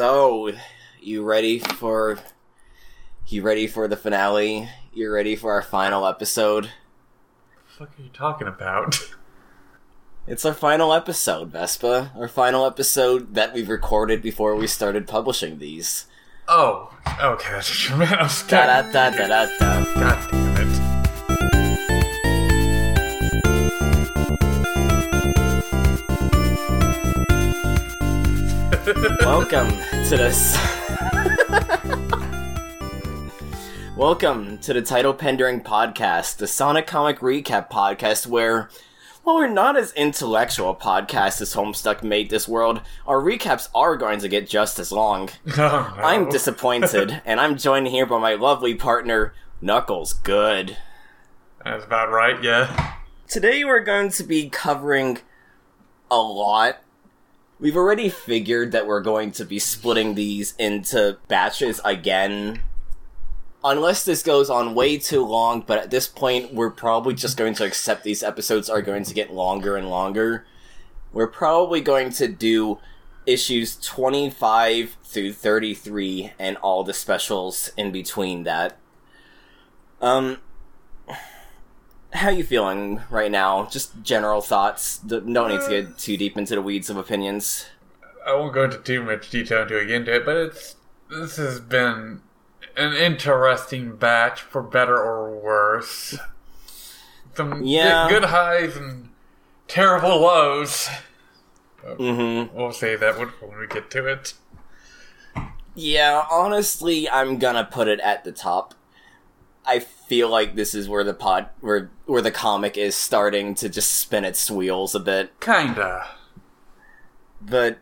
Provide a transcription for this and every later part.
So, you ready for you ready for the finale? You're ready for our final episode? What the fuck are you talking about? It's our final episode, Vespa. Our final episode that we've recorded before we started publishing these. Oh, okay. That's what you. I was Da da da da da da. God damn Welcome to this. Welcome to the Title Pendering Podcast, the Sonic Comic Recap podcast, where, while we're not as intellectual a podcast as Homestuck made this world, our recaps are going to get just as long. Oh, no. I'm disappointed, and I'm joined here by my lovely partner, Knuckles Good. That's about right, yeah. Today we're going to be covering a lot. We've already figured that we're going to be splitting these into batches again. Unless this goes on way too long, but at this point we're probably just going to accept these episodes are going to get longer and longer. We're probably going to do issues 25 through 33 and all the specials in between that. Um how are you feeling right now? Just general thoughts. No need to get too deep into the weeds of opinions. I won't go into too much detail to get into it, but it's this has been an interesting batch for better or worse. Some Yeah. good, highs and terrible lows. Mm-hmm. We'll say that when we get to it. Yeah, honestly, I'm gonna put it at the top. I feel like this is where the pod, where where the comic is starting to just spin its wheels a bit. Kinda. But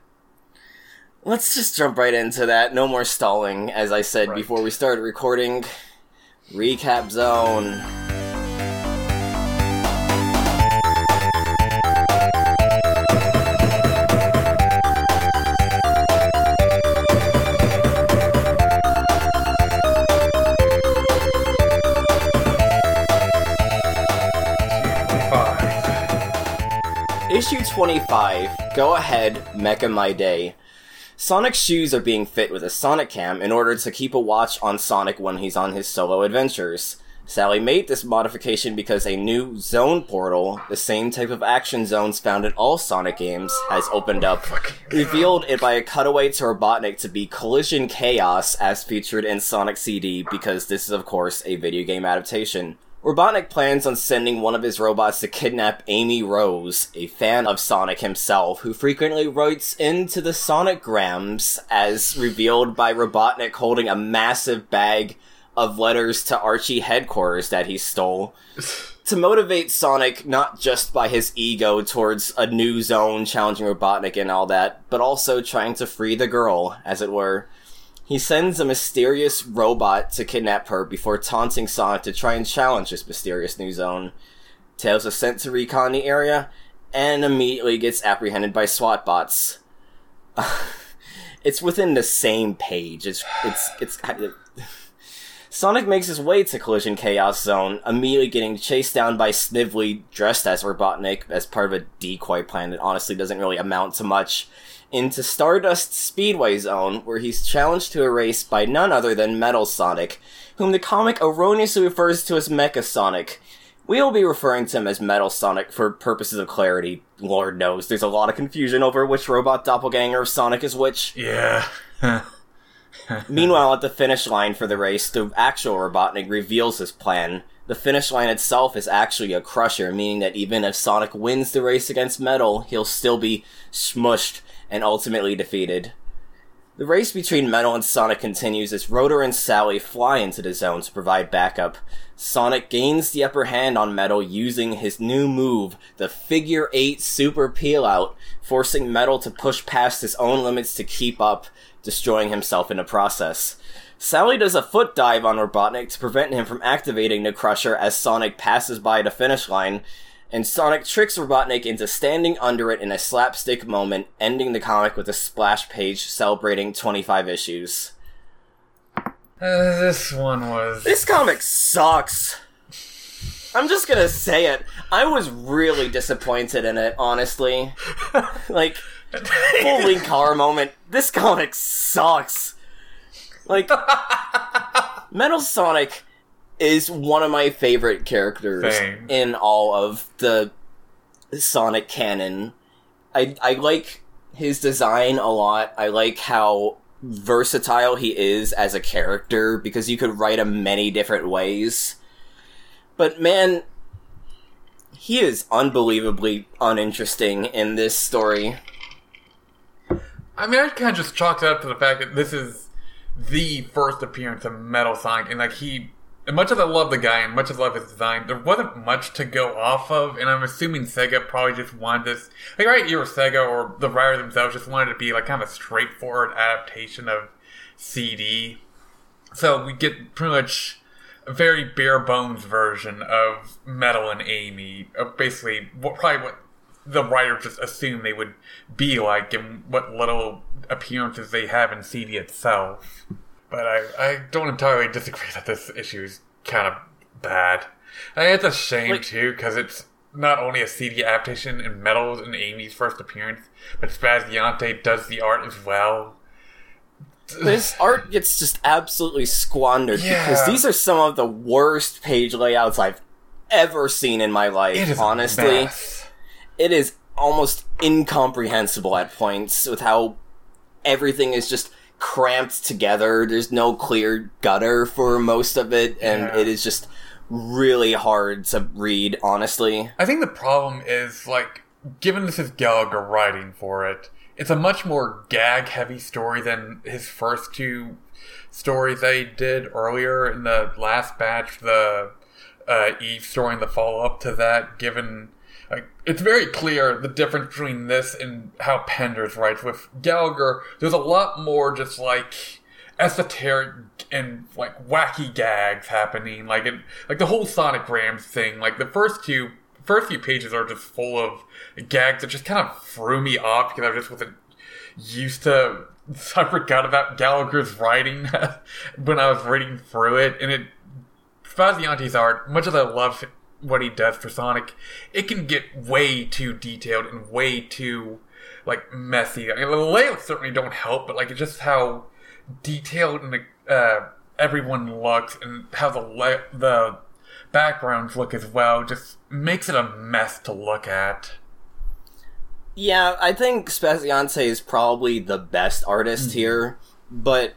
let's just jump right into that. No more stalling, as I said Right. before we started recording. Recap zone. Issue 25. Go ahead, Mecha My Day. Sonic's shoes are being fit with a Sonic Cam in order to keep a watch on Sonic when he's on his solo adventures. Sally made this modification because a new zone portal, the same type of action zones found in all Sonic games, has opened up. Revealed it by a cutaway to Robotnik to be Collision Chaos as featured in Sonic CD because this is of course a video game adaptation. Robotnik plans on sending one of his robots to kidnap Amy Rose, a fan of Sonic himself, who frequently writes into the Sonic Grams, as revealed by Robotnik holding a massive bag of letters to Archie headquarters that he stole. to motivate Sonic not just by his ego towards a new zone challenging Robotnik and all that, but also trying to free the girl, as it were. He sends a mysterious robot to kidnap her before taunting Sonic to try and challenge this mysterious new zone. Tails is sent to recon the area and immediately gets apprehended by SWAT bots. it's within the same page. It's it's it's Sonic makes his way to Collision Chaos Zone, immediately getting chased down by Snively dressed as Robotnik as part of a decoy plan that honestly doesn't really amount to much, into Stardust Speedway Zone, where he's challenged to a race by none other than Metal Sonic, whom the comic erroneously refers to as Mecha Sonic. We'll be referring to him as Metal Sonic for purposes of clarity. Lord knows, there's a lot of confusion over which robot doppelganger of Sonic is which. Yeah. Meanwhile, at the finish line for the race, the actual Robotnik reveals his plan. The finish line itself is actually a crusher, meaning that even if Sonic wins the race against Metal, he'll still be smushed and ultimately defeated. The race between Metal and Sonic continues as Rotor and Sally fly into the zone to provide backup. Sonic gains the upper hand on Metal using his new move, the Figure 8 Super Peel Out, forcing Metal to push past his own limits to keep up, destroying himself in the process. Sally does a foot dive on Robotnik to prevent him from activating the Crusher as Sonic passes by the finish line, and Sonic tricks Robotnik into standing under it in a slapstick moment, ending the comic with a splash page celebrating 25 issues. Uh, this one was. This comic sucks. I'm just gonna say it. I was really disappointed in it, honestly. like, holy car moment. This comic sucks. Like, Metal Sonic is one of my favorite characters Same. in all of the Sonic canon. I I like his design a lot. I like how versatile he is as a character because you could write him many different ways. But man, he is unbelievably uninteresting in this story. I mean, I kind of just chalked it up to the fact that this is the first appearance of Metal Sonic, and like he, as much as I love the guy and much as I love his design, there wasn't much to go off of, and I'm assuming Sega probably just wanted this, like right, you either Sega or the writer themselves just wanted to be like kind of a straightforward adaptation of CD. So we get pretty much a very bare bones version of Metal and Amy, of basically what probably what the writer just assumed they would be like and what little appearances they have in CD itself. But I, I don't entirely disagree that this issue is kind of bad. I it's a shame Like- too because it's not only a CD adaptation in Metal's and Amy's first appearance, but Spaziante does the art as well. This art gets just absolutely squandered Yeah. because these are some of the worst page layouts I've ever seen in my life. It is a honestly, it is almost incomprehensible at points with how everything is just cramped together. There's no clear gutter for most of it, and Yeah. it is just really hard to read. Honestly, I think the problem is like, given this is Gallagher writing for it, it's a much more gag heavy story than his first two stories he did earlier in the last batch, the uh, Eve story and the follow up to that. Given like, it's very clear the difference between this and how Penders writes. With Gallagher, there's a lot more just like esoteric and like wacky gags happening. Like it, like the whole Sonic Grams thing. Like the first two, first few pages are just full of gags that just kind of threw me off because I just wasn't used to. I forgot about Gallagher's writing when I was reading through it, and it Spaziante's art, much as I love what he does for Sonic, it can get way too detailed and way too like messy. I mean, the layouts certainly don't help, but like it's just how detailed and uh, everyone looks and how the la- the backgrounds look as well just makes it a mess to look at. yeah, I think Spaziante is probably the best artist here, but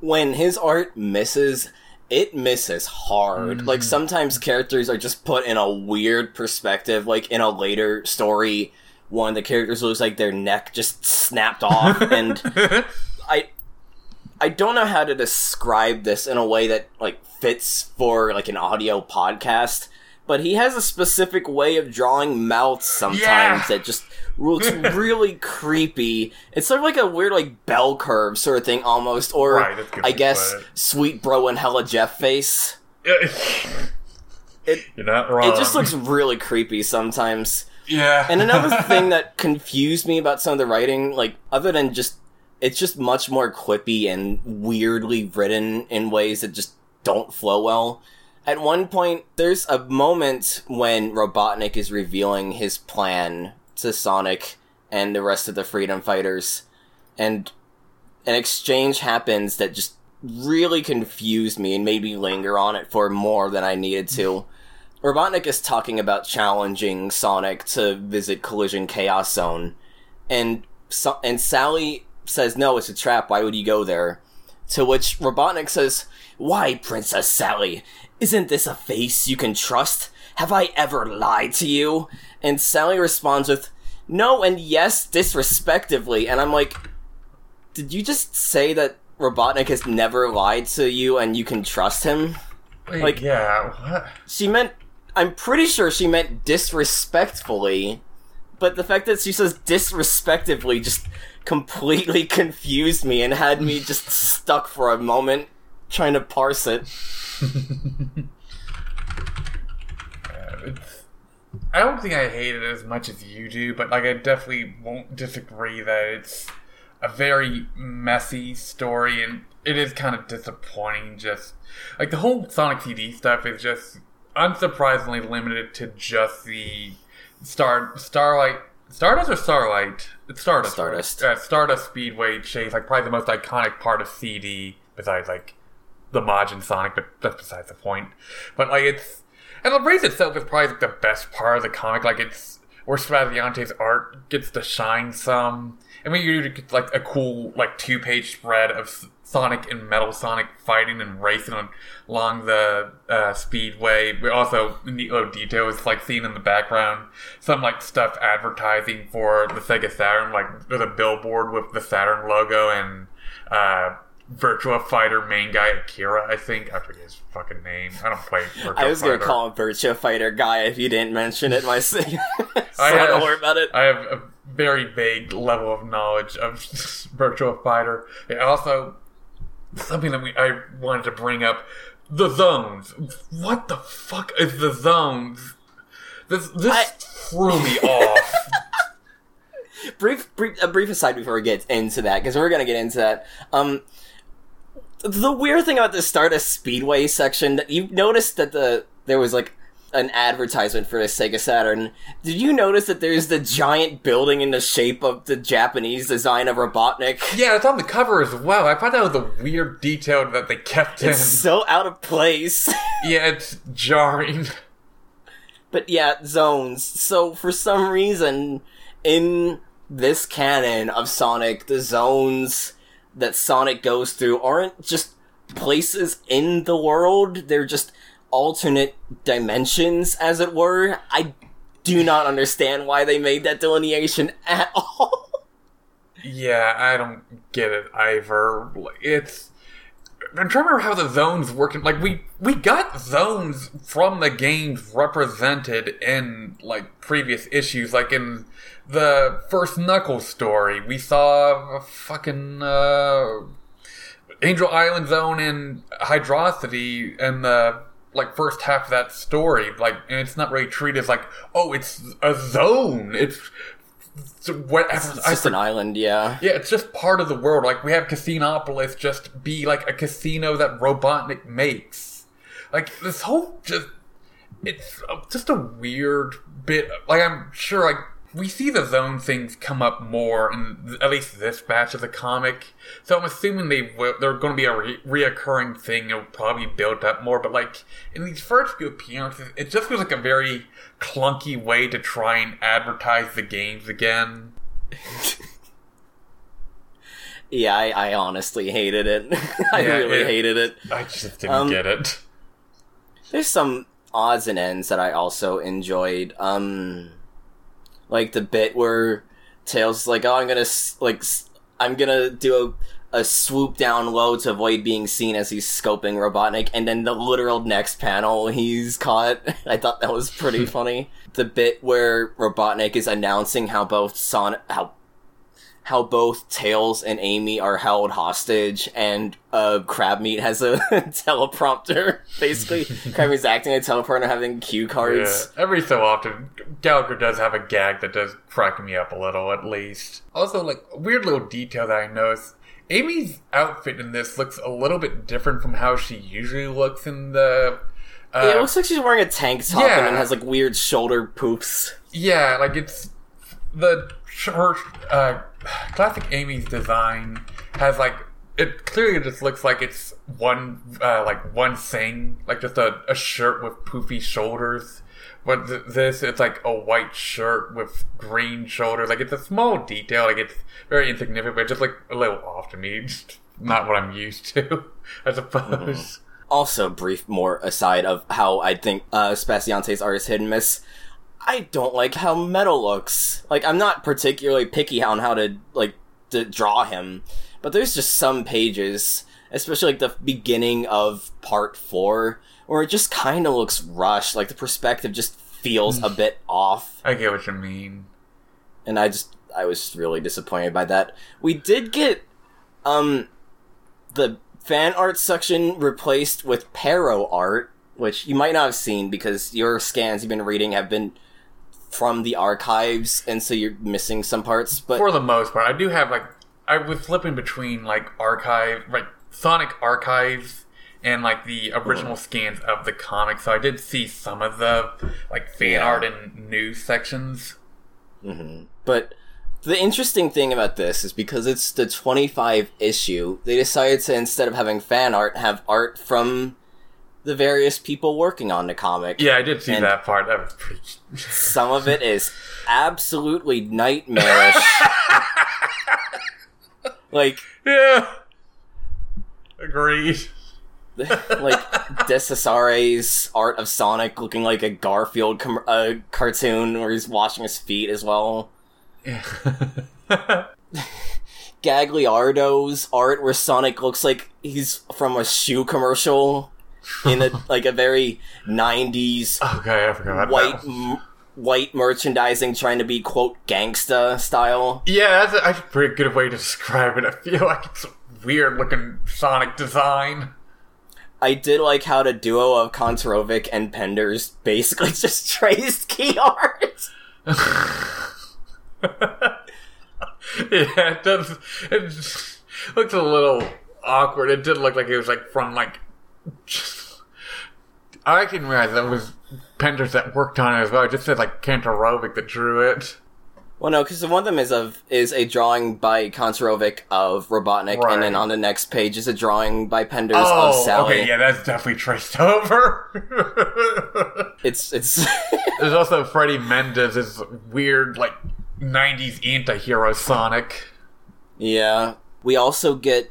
when his art misses, it misses hard. Like mm. sometimes characters are just put in a weird perspective. Like in a later story, one the characters looks like their neck just snapped off, and I I don't know how to describe this in a way that like fits for like an audio podcast. But he has a specific way of drawing mouths sometimes Yeah. that just looks really creepy. It's sort of like a weird like bell curve sort of thing almost, or Right, that's a good I guess it. sweet bro and hella Jeff face. It- You're not wrong. It just looks really creepy sometimes. yeah. And another thing that confused me about some of the writing, like other than just it's just much more quippy and weirdly written in ways that just don't flow well. At one point, there's a moment when Robotnik is revealing his plan to Sonic and the rest of the Freedom Fighters, and an exchange happens that just really confused me and made me linger on it for more than I needed to. Robotnik is talking about challenging Sonic to visit Collision Chaos Zone, and so- and Sally says, "No, it's a trap. Why would you go there?" To which Robotnik says, "Why, Princess Sally? Isn't this a face you can trust? Have I ever lied to you?" And Sally responds with, "No and yes, disrespectively." And I'm like, "Did you just say that Robotnik has never lied to you and you can trust him?" Wait, like- yeah. What? she meant I'm pretty sure she meant disrespectfully, but the fact that she says disrespectively just completely confused me and had me just stuck for a moment trying to parse it. It's, I don't think I hate it as much as you do, but like I definitely won't disagree that it's a very messy story and it is kind of disappointing. Just like the whole Sonic CD stuff is just unsurprisingly limited to just the Star Starlight Stardust or Starlight? It's Stardust. Stardust. Uh, Stardust Speedway Chase, like probably the most iconic part of CD, besides like the Majin Sonic, but that's besides the point. But like it's and the race itself is probably like the best part of the comic. Like it's where Spaziante's art gets to shine some. And we usually get like a cool like two page spread of Sonic and Metal Sonic fighting and racing on, along the uh, speedway. But also neat little details like seen in the background some like stuff advertising for the Sega Saturn. Like there's a billboard with the Saturn logo and uh, Virtua Fighter main guy Akira. I think I forget his fucking name. I don't play. Virtua I was gonna call him Virtua Fighter guy if you didn't mention it myself. so I, have- don't worry about it. I have a very vague level of knowledge of Virtua Fighter. And also, something that we I wanted to bring up: the zones. What the fuck is the zones? This this I- threw me off. brief, brief, a brief aside before we get into that, because we're gonna get into that. Um, the weird thing about the start Stardust Speedway section that you noticed that the there was like an advertisement for the Sega Saturn. Did you notice that there's the giant building in the shape of the Japanese design of Robotnik? yeah, it's on the cover as well. I thought that was a weird detail that they kept in. It's so out of place. Yeah, it's jarring. But yeah, zones. So for some reason, in this canon of Sonic, the zones that Sonic goes through aren't just places in the world, they're just alternate dimensions, as it were. I do not understand why they made that delineation at all. Yeah, I don't get it either. It's I'm trying to remember how the zones work. Like we we got zones from the games represented in like previous issues. Like in the first Knuckles story, we saw a fucking uh, Angel Island zone and Hydrocity in the like first half of that story. Like, and it's not really treated as like, oh, it's a zone. It's whatever. It's just an island, yeah. Yeah, it's just part of the world. Like we have Casinopolis just be like a casino that Robotnik makes. Like this whole just it's just a weird bit. Like I'm sure like we see the zone things come up more in at least this batch of the comic. So I'm assuming they will, they're going to be a re- reoccurring thing. It'll probably build up more. But like in these first few appearances, it just feels like a very clunky way to try and advertise the games again. Yeah, I, I honestly hated it. I Yeah, really it- hated it. I just didn't Um, get it. There's some odds and ends that I also enjoyed. Um, like the bit where Tails is like, "Oh, I'm gonna like, I'm gonna do a, a swoop down low to avoid being seen as he's scoping Robotnik," and then the literal next panel he's caught. I thought that was pretty funny. The bit where Robotnik is announcing how both Sonic, how how both Tails and Amy are held hostage, and uh, Crabmeat has a teleprompter. Basically, Crabmeat's acting a teleprompter, having cue Yeah, cards. every so often, Gallagher does have a gag that does crack me up a little, at least. Also, like, weird little detail that I noticed. Amy's outfit in this looks a little bit different from how she usually looks in the. Uh, Yeah, it looks like she's wearing a tank top and yeah. then has like weird shoulder poops. Yeah, like it's the her uh, classic Amy's design has like it clearly just looks like it's one uh, like one thing, like just a, a shirt with poofy shoulders. But th- this, it's like a white shirt with green shoulders. Like it's a small detail, like it's very insignificant, but just like a little off to me. Just not what I'm used to, I suppose. Also, brief more aside of how I think uh, Spaziante's art is hit and miss. I don't like how Metal looks. Like, I'm not particularly picky on how to like to draw him, but there's just some pages, especially like the beginning of part four, where it just kind of looks rushed. Like the perspective just feels a bit off. I get what you mean. and I just I was really disappointed by that. We did get um the fan art section replaced with Paro art, which you might not have seen because your scans you've been reading have been from the archives, and so you're missing some parts. But for the most part, I do have like I was flipping between like archive, like Sonic archives, and like the original scans of the comic. So I did see some of the like fan Yeah. art and news sections. Mhm. But the interesting thing about this is because it's the 25 issue, they decided to instead of having fan art, have art from the various people working on the comic. Yeah, I did see And- that part. That was pretty. Some of it is absolutely nightmarish. like yeah. Agreed. like Desasare's art of Sonic looking like a Garfield com- uh, cartoon where he's washing his feet as well. Gagliardo's art where Sonic looks like he's from a shoe commercial in a like a very 90s okay, I forgot white m- white merchandising trying to be quote gangsta style. Yeah, that's a, that's a pretty good way to describe it. I feel like it's a weird looking Sonic design. I did like how the duo of Kanterovich and Penders basically just traced key art. yeah, it does. It looks a little awkward. It did look like it was like from like. Just, I didn't realize that it was Penders that worked on it as well. I just said like Kanterovich that drew it. Well, no, because one of them is of is a drawing by Kanterovich of Robotnik, and then on the next page is a drawing by Penders of Oh, Sally. okay, yeah, that's definitely traced over. It's it's There's also Freddie Mendez's weird like '90s anti-hero Sonic. yeah. We also get,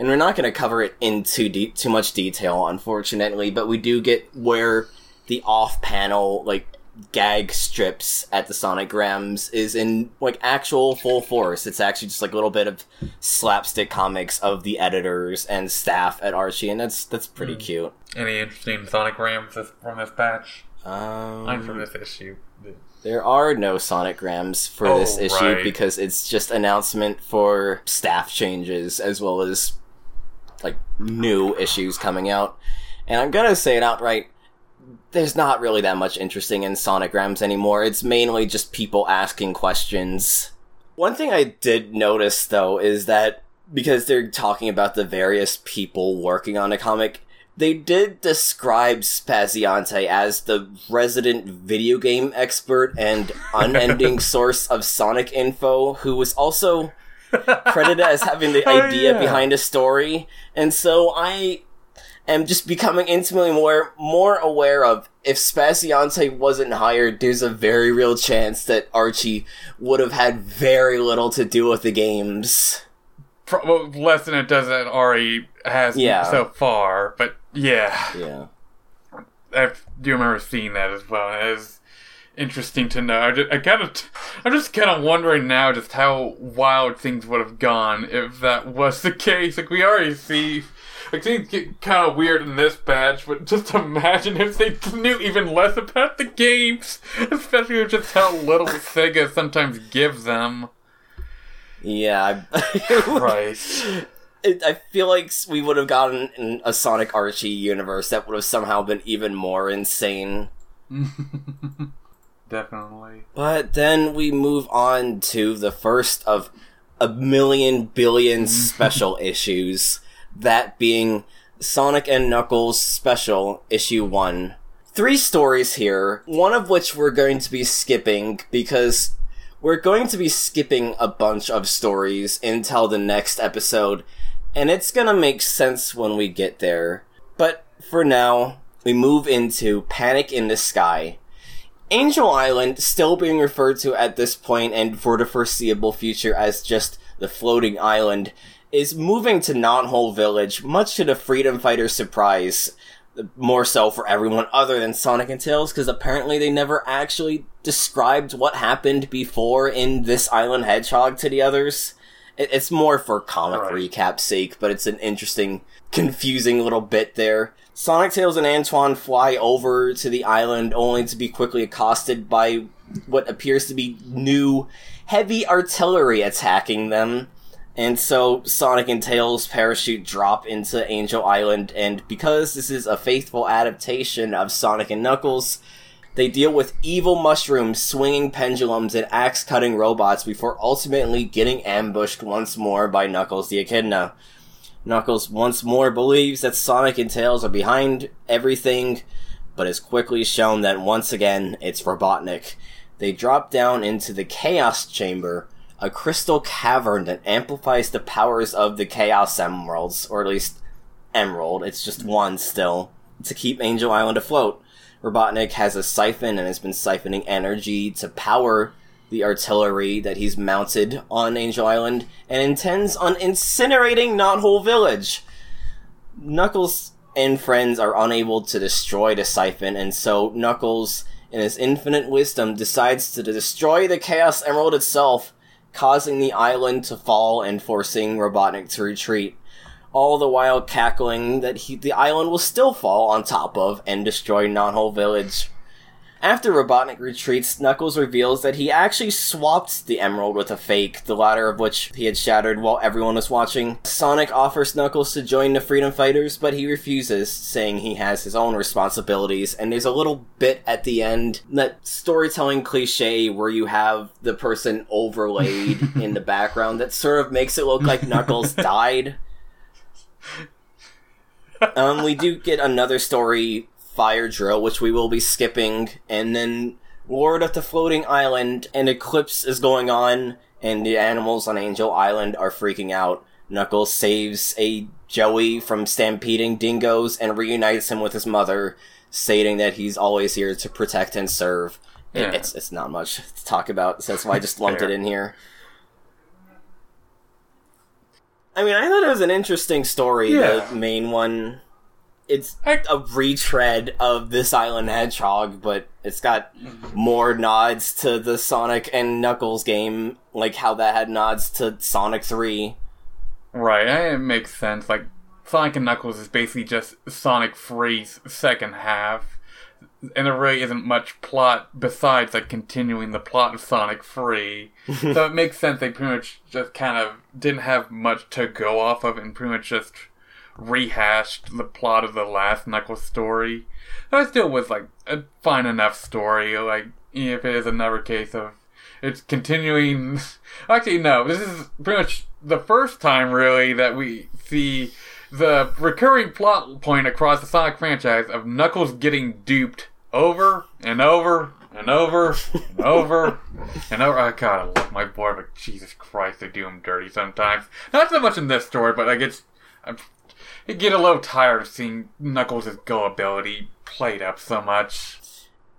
and we're not going to cover it in too deep, too much detail, unfortunately, but we do get where the off-panel like gag strips at the Sonicgrams is in like actual full force. It's actually just like a little bit of slapstick comics of the editors and staff at Archie, and that's that's pretty cute. Any interesting Sonic Grams from this batch? Um, I'm from this issue. There are no sonograms for Oh, this issue right. because it's just announcement for staff changes as well as like new issues coming out. And I'm gonna say it outright. There's not really that much interesting in sonograms anymore. It's mainly just people asking questions. One thing I did notice though is that because they're talking about the various people working on a comic, they did describe Spaziante as the resident video game expert and unending source of Sonic info, who was also credited as having the Oh, idea yeah. behind a story. And so I am just becoming intimately more more aware of if Spaziante wasn't hired, there's a very real chance that Archie would have had very little to do with the games. Pro- less than it does that Ari has Yeah. so far, but yeah, Yeah. I do remember seeing that as well. is interesting to know. I, just, I kind of, I'm just kind of wondering now just how wild things would have gone if that was the case. Like we already see, like things get kind of weird in this batch, but just imagine if they knew even less about the games, especially with just how little Sega sometimes gives them. Yeah. Christ. I feel like we would have gotten in a Sonic Archie universe that would have somehow been even more insane. Definitely. But then we move on to the first of a million billion special issues, that being Sonic and Knuckles Special Issue 1. Three stories here, one of which we're going to be skipping because we're going to be skipping a bunch of stories until the next episode, and it's gonna make sense when we get there. But for now, we move into Panic in the Sky. Angel Island, still being referred to at this point and for the foreseeable future as just the floating island, is moving to Knothole Village, much to the Freedom Fighters' surprise. More so for everyone other than Sonic and Tails, because apparently they never actually described what happened before in this Island Hedgehog to the others. It- It's more for comic Right. recap's sake, but it's an interesting, confusing little bit there. Sonic, Tails, and Antoine fly over to the island only to be quickly accosted by what appears to be new heavy artillery attacking them. And so Sonic and Tails parachute drop into Angel Island, and because this is a faithful adaptation of Sonic and Knuckles, they deal with evil mushrooms, swinging pendulums, and axe cutting robots before ultimately getting ambushed once more by Knuckles the Echidna. Knuckles once more believes that Sonic and Tails are behind everything, but is quickly shown that once again it's Robotnik. they drop down into the Chaos Chamber, a crystal cavern that amplifies the powers of the Chaos Emeralds, or at least Emerald. It's just one still to keep Angel Island afloat. Robotnik has a siphon and has been siphoning energy to power the artillery that he's mounted on Angel Island and intends on incinerating Knothole Village. Knuckles and friends are unable to destroy the siphon, and so Knuckles, in his infinite wisdom, decides to destroy the Chaos Emerald itself, causing the island to fall and forcing Robotnik to retreat all the while cackling that he, the island will still fall on top of and destroy Knothole Village. After Robotnik retreats, Knuckles reveals that he actually swapped the emerald with a fake, the latter of which he had shattered while everyone was watching. Sonic offers Knuckles to join the Freedom Fighters, but he refuses, saying he has his own responsibilities. And there's a little bit at the end, that storytelling cliche where you have the person overlaid in the background that sort of makes it look like Knuckles died um, we do get another story, Fire Drill, which we will be skipping, and then Lord of the Floating Island, and Eclipse is going on, and the animals on Angel Island are freaking out. Knuckles saves a Joey from stampeding dingoes and reunites him with his mother, stating that he's always here to protect and serve. Yeah. It's it's not much to talk about, so that's why I just lumped it in here. I mean, I thought it was an interesting story. Yeah. The main one, it's a retread of this Island Hedgehog, but it's got more nods to the Sonic and Knuckles game, like how that had nods to Sonic Three. Right, it makes sense. Like, Sonic and Knuckles is basically just Sonic Free's second half. And there really isn't much plot besides, like, continuing the plot of Sonic Free. so it makes sense they pretty much just kind of didn't have much to go off of and pretty much just rehashed the plot of the last Knuckles story. It still was, like, a fine enough story. Like, if it is another case of it's continuing. Actually, no. This is pretty much the first time, really, that we see the recurring plot point across the Sonic franchise of Knuckles getting duped over and over and over and over and over. I God, I love my boy, but Jesus Christ, they do him dirty sometimes. Not so much in this story, but. I'm, I get a little tired of seeing Knuckles' gullibility played up so much.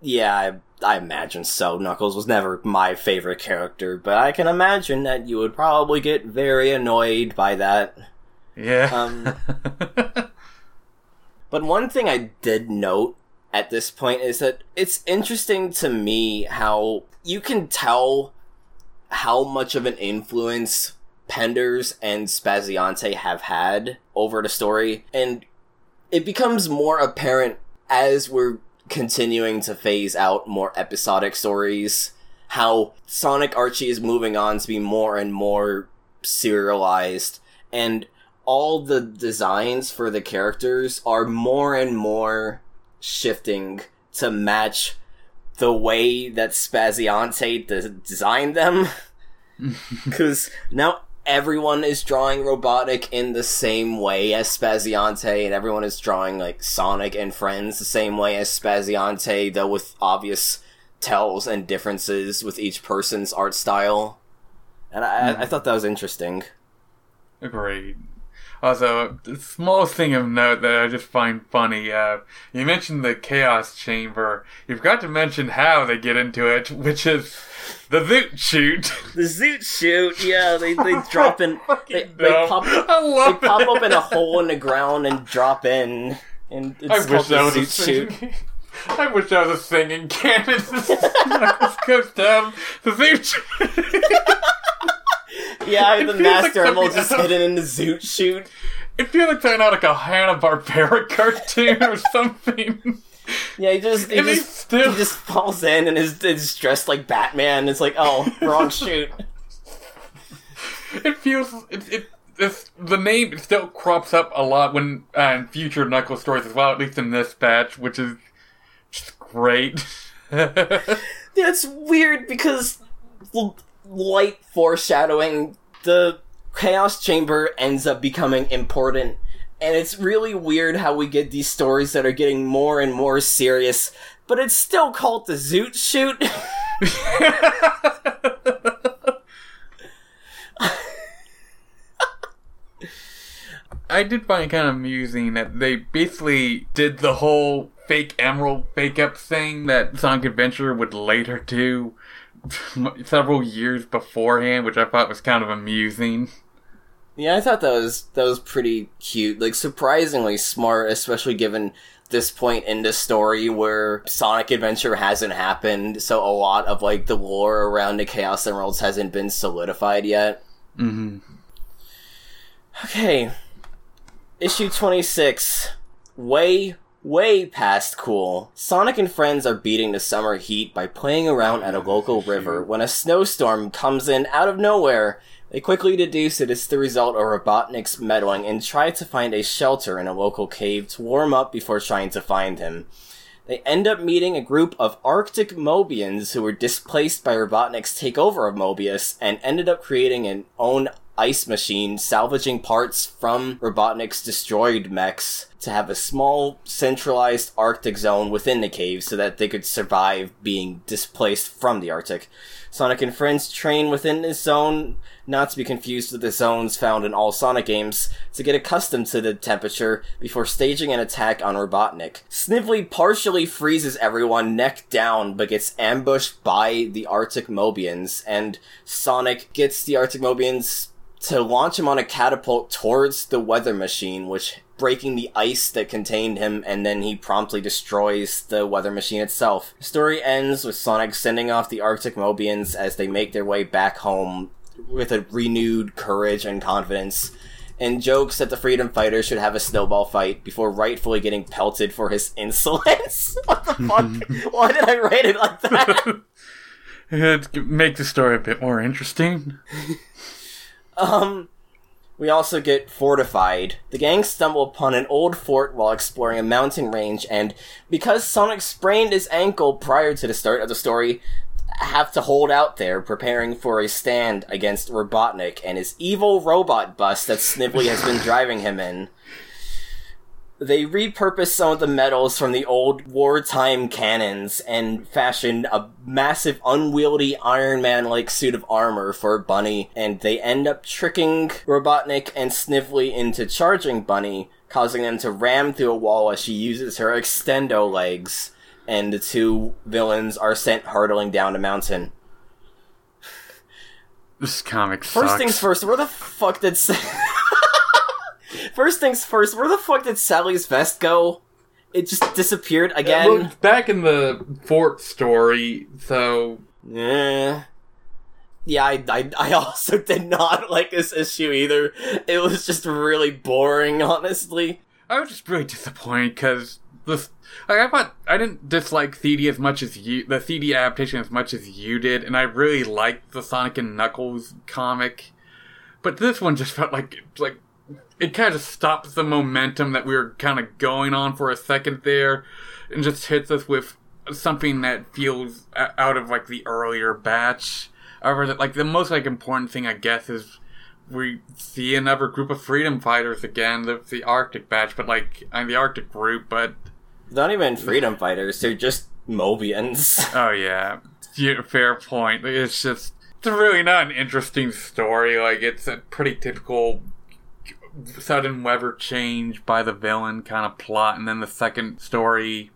Yeah, I, I imagine so. Knuckles was never my favorite character, but I can imagine that you would probably get very annoyed by that. Yeah. Um, But one thing I did note at this point is that it's interesting to me how you can tell how much of an influence Penders and Spaziante have had over the story, and it becomes more apparent as we're continuing to phase out more episodic stories how Sonic Archie is moving on to be more and more serialized and all the designs for the characters are more and more shifting to match the way that Spaziante de- designed them. Because now everyone is drawing Robotnik in the same way as Spaziante, and everyone is drawing like Sonic and Friends the same way as Spaziante, though with obvious tells and differences with each person's art style. And I, I hmm. thought that was interesting. Agreed. Also, the smallest thing of note that I just find funny, uh, you mentioned the Chaos Chamber. You forgot to mention how they get into it, which is the Zoot Shoot. The Zoot shoot, yeah, they, they drop in, they, they pop, they love pop up in a hole in the ground and drop in, and it's I called wish the that was Zoot shoot. I wish I was a singing cannon. Knuckles goes down the Zoot Shoot. Yeah, It the like Master something just hidden in the Zoot shoot. It feels like something out like a Hanna Barbera cartoon or something. Yeah, he just he And just still- he just falls in and is, is dressed like Batman. It's like, oh, wrong shoot. It feels it it this the name still crops up a lot when uh, in future Knuckles stories as well, at least in this batch, which is just great. That's weird because light foreshadowing the Chaos Chamber ends up becoming important. And it's really weird how we get these stories that are getting more and more serious, but it's still called the Zoot Shoot. I did find it kind of amusing that they basically did the whole fake emerald fake up thing that Sonic Adventure would later do several years beforehand, which I thought was kind of amusing. Yeah, I thought that was that was pretty cute. Like surprisingly smart, especially given this point in the story where Sonic Adventure hasn't happened, so a lot of like the lore around the Chaos Emeralds hasn't been solidified yet. Mm-hmm. Okay. Issue 26. Way, way past cool. Sonic and friends are beating the summer heat by playing around at a local river when a snowstorm comes in out of nowhere. They quickly deduce it is the result of Robotnik's meddling and try to find a shelter in a local cave to warm up before trying to find him. They end up meeting a group of Arctic Mobians who were displaced by Robotnik's takeover of Mobius and ended up creating an own ice machine, salvaging parts from Robotnik's destroyed mechs to have a small, centralized Arctic zone within the cave so that they could survive being displaced from the Arctic. Sonic and friends train within this zone, not to be confused with the zones found in all Sonic games, to get accustomed to the temperature before staging an attack on Robotnik. Snively partially freezes everyone neck down, but gets ambushed by the Arctic Mobians, and Sonic gets the Arctic Mobians to launch him on a catapult towards the weather machine, which breaking the ice that contained him, and then he promptly destroys the weather machine itself. The story ends with Sonic sending off the Arctic Mobians as they make their way back home with a renewed courage and confidence, and jokes that the freedom fighter should have a snowball fight before rightfully getting pelted for his insolence. what the fuck? Why did I write it like that? It'd make the story a bit more interesting. Um, we also get fortified. The gang stumble upon an old fort while exploring a mountain range, and because Sonic sprained his ankle prior to the start of the story, have to hold out there, preparing for a stand against Robotnik and his evil robot bus that Snively has been driving him in. They repurposed some of the metals from the old wartime cannons and fashioned a massive unwieldy Iron Man like suit of armor for Bunny, and they end up tricking Robotnik and Snively into charging Bunny, causing them to ram through a wall as she uses her extendo legs, and the two villains are sent hurtling down the mountain. This comic First sucks. things first, where the fuck did First things first, where the fuck did Sally's vest go? It just disappeared again. Well, it's back in the fort story, so Yeah. Yeah, I, I, I also did not like this issue either. It was just really boring, honestly. I was just really disappointed because this. Like, I thought I didn't dislike CD as much as you, the CD adaptation as much as you did, and I really liked the Sonic and Knuckles comic. But this one just felt like like it kind of stops the momentum that we were kind of going on for a second there, and just hits us with something that feels out of like the earlier batch. However, like the most like important thing I guess is we see another group of freedom fighters again, the, the Arctic batch, but like I'm the Arctic group, but Not even freedom fighters, they're just Mobians. oh yeah, yeah, fair point. It's just it's really not an interesting story. Like it's a pretty typical sudden weather change by the villain kind of plot, and then the second story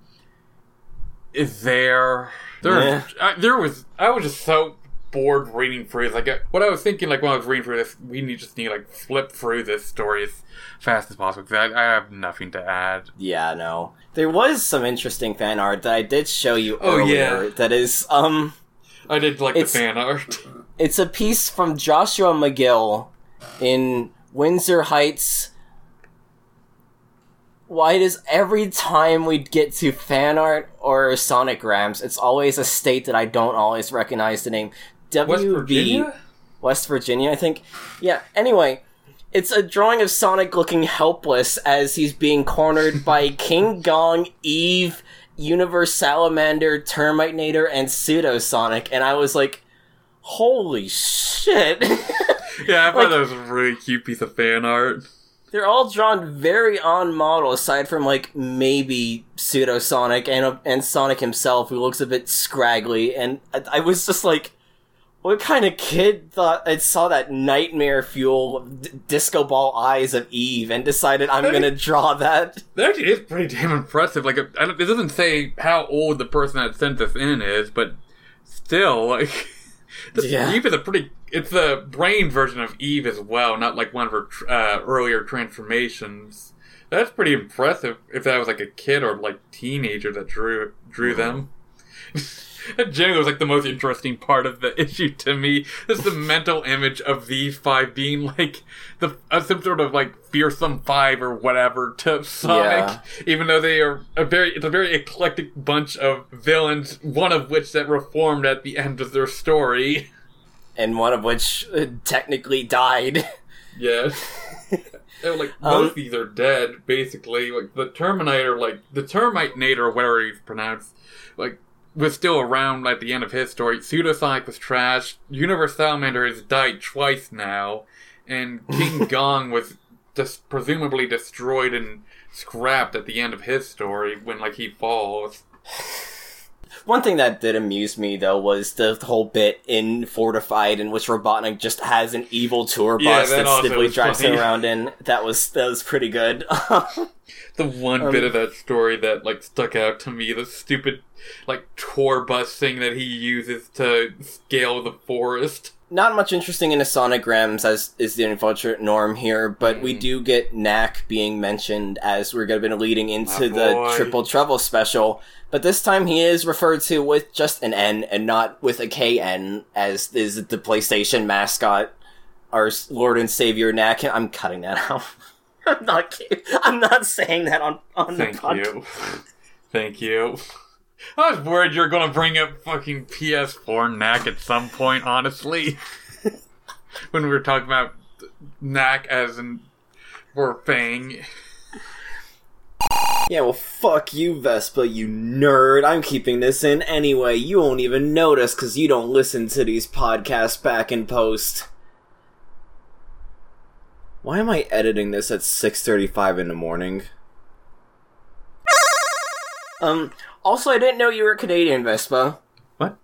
is there. There, Yeah. I, there was. I was just so bored reading through. Like uh, what I was thinking, like when I was reading through this, we need just need like flip through this story as fast as possible because I, I have nothing to add. yeah, no. There was some interesting fan art that I did show you Oh, earlier yeah. that is, um, I did like the fan art. It's a piece from Joshua McGill in Windsor Heights. Why does every time we get to fan art or sonograms, it's always a state that I don't always recognize the name? WB West Virginia. West Virginia, I think. Yeah, anyway, it's a drawing of Sonic looking helpless as he's being cornered by King Gong, Eve, Universe Salamander, Termite Terminator, and Pseudo Sonic, and I was like, holy shit. Yeah, I thought Like- that was a really cute piece of fan art. they're all drawn very on model, aside from like maybe Pseudo Sonic and and Sonic himself, who looks a bit scraggly. And I, I was just like, what kind of kid thought I saw that nightmare fuel d- disco ball eyes of Eve and decided I'm gonna draw that? That actually is pretty damn impressive. Like, it, it doesn't say how old the person that sent this in is, but still, like, the, Yeah. Eve is a pretty. It's the brain version of Eve as well, not like one of her uh, earlier transformations. That's pretty impressive. If that was like a kid or like teenager that drew drew them. That generally was like the most interesting part of the issue to me. Is the mental image of these five being like the uh, some sort of like fearsome five or whatever to Sonic, Yeah. even though they are a very it's a very eclectic bunch of villains. One of which that reformed at the end of their story. And one of which uh, technically died. Yes. They're like Um, these are dead, basically. Like the Terminator, like the Termite Nader, or whatever he's pronounced, like was still around at the end of his story. Pseudosonic was trash. Universe Salamander has died twice now, and King Gong was just presumably destroyed and scrapped at the end of his story when like he falls. One thing that did amuse me though was the whole bit in Fortified in which Robotnik just has an evil tour Yeah, bus that that Snively drives him funny. around in. That was that was pretty good. The one Um, bit of that story that like stuck out to me, the stupid like tour bus thing that he uses to scale the forest. Not much interesting in the Sonic Grams as is the unfortunate norm here, but we Mm. do get Nack being mentioned as we're going to be leading into the. Triple Trouble special. But this time he is referred to with just an N and not with a KN, as is the PlayStation mascot, our Lord and Savior Knack. I'm cutting that out. I'm not kidding. I'm not saying that on, on the Thank podcast. you. Thank you. I was worried you were gonna bring up fucking PS4 Knack at some point, honestly. when we were talking about Nack as in for Fang. Yeah, well, fuck you, Vespa, you nerd. I'm keeping this in anyway. You won't even notice because you don't listen to these podcasts back in post. Why am I editing this at 6.35 in the morning? Um, also, I didn't know you were Canadian, Vespa. What?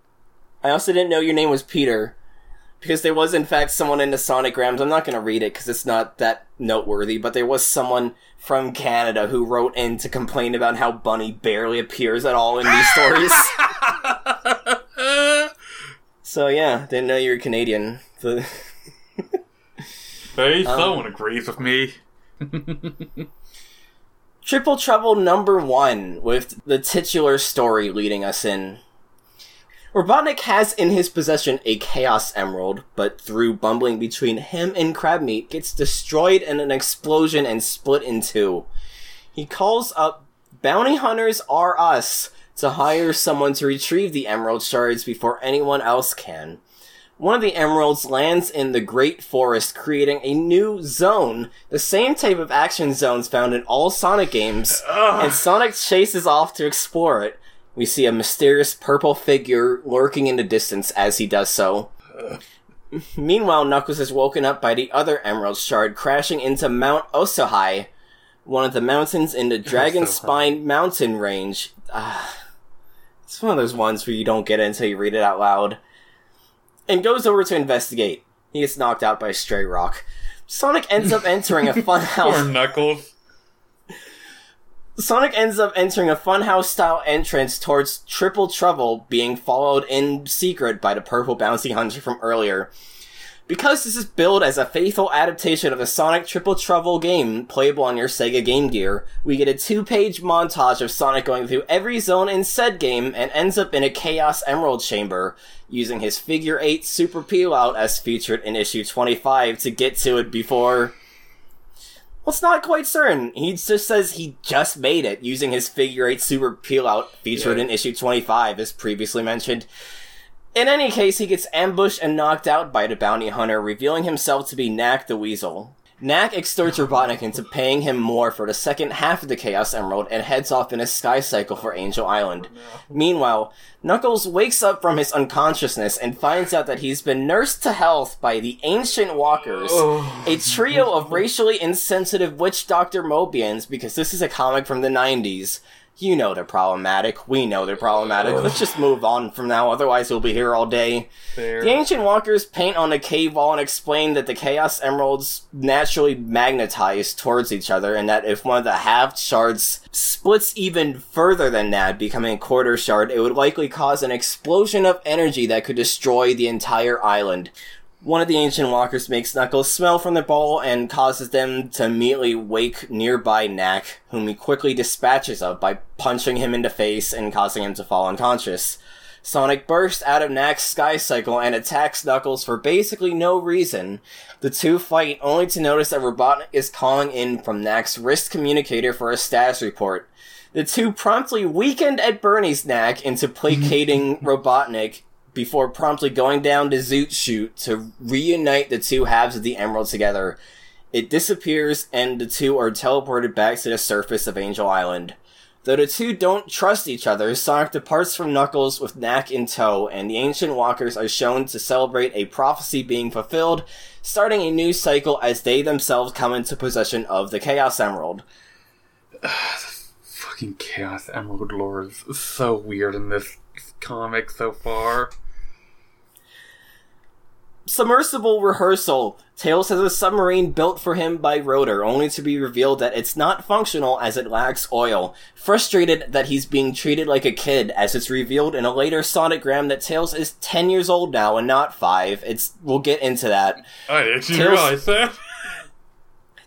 I also didn't know your name was Peter. Because there was, in fact, someone in the Sonic Grams. I'm not going to read it because it's not that noteworthy, but there was someone from Canada who wrote in to complain about how Bunny barely appears at all in these stories. so, yeah, didn't know you were Canadian. The- hey, Um, someone agrees with me. Triple Trouble number one, with the titular story leading us in. Robotnik has in his possession a Chaos Emerald, but through bumbling between him and Crabmeat, gets destroyed in an explosion and split in two. He calls up Bounty Hunters Are Us to hire someone to retrieve the Emerald Shards before anyone else can. One of the emeralds lands in the Great Forest, creating a new zone, the same type of action zones found in all Sonic games, Ugh. and Sonic chases off to explore it. We see a mysterious purple figure lurking in the distance as he does so. Meanwhile, Knuckles is woken up by the other Emerald Shard crashing into Mount Osuhai, one of the mountains in the Dragon. Spine mountain range. Ah, it's one of those ones where you don't get it until you read it out loud. And goes over to investigate. He gets knocked out by a stray rock. Sonic ends up entering a funhouse. Knuckles. Sonic ends up entering a funhouse style entrance towards Triple Trouble, being followed in secret by the purple bouncy hunter from earlier. Because this is billed as a faithful adaptation of the Sonic Triple Trouble game playable on your Sega Game Gear, we get a two page montage of Sonic going through every zone in said game and ends up in a Chaos Emerald Chamber, using his figure 8 Super Peel Out as featured in issue 25 to get to it before. Well, it's not quite certain. He just says he just made it using his figure 8 super peel out featured Yeah. in issue 25, as previously mentioned. In any case, he gets ambushed and knocked out by the bounty hunter, revealing himself to be Nack the Weasel. Nack extorts Robotnik into paying him more for the second half of the Chaos Emerald and heads off in a sky cycle for Angel Island. Oh, Meanwhile, Knuckles wakes up from his unconsciousness and finds out that he's been nursed to health by the Ancient Walkers, oh. a trio of racially insensitive witch doctor Mobians, because this is a comic from the 90s. You know they're problematic. We know they're problematic. Oh. Let's just move on from now, otherwise we'll be here all day. Fair. The ancient walkers paint on the cave wall and explain that the Chaos Emeralds naturally magnetize towards each other, and that if one of the halved shards splits even further than that, becoming a quarter shard, it would likely cause an explosion of energy that could destroy the entire island. One of the ancient walkers makes Knuckles smell from the bowl and causes them to immediately wake nearby Nack, whom he quickly dispatches of by punching him in the face and causing him to fall unconscious. Sonic bursts out of Nack's sky cycle and attacks Knuckles for basically no reason. The two fight only to notice that Robotnik is calling in from Nack's wrist communicator for a status report. The two promptly Weekend at Bernie's Nack into placating Robotnik before promptly going down to Zoot Shoot to reunite the two halves of the emerald together. It disappears and the two are teleported back to the surface of Angel Island. Though the two don't trust each other, Sonic departs from Knuckles with Nack in tow, and the Ancient Walkers are shown to celebrate a prophecy being fulfilled, starting a new cycle as they themselves come into possession of the Chaos Emerald. Fucking Chaos Emerald lore is so weird in this comic so far. Submersible rehearsal. Tails has a submarine built for him by Rotor, only to be revealed that it's not functional as it lacks oil. Frustrated that he's being treated like a kid, as it's revealed in a later Sonic Gram that Tails is 10 years old now and not 5. It's, we'll get into that. I didn't Tails- realize that.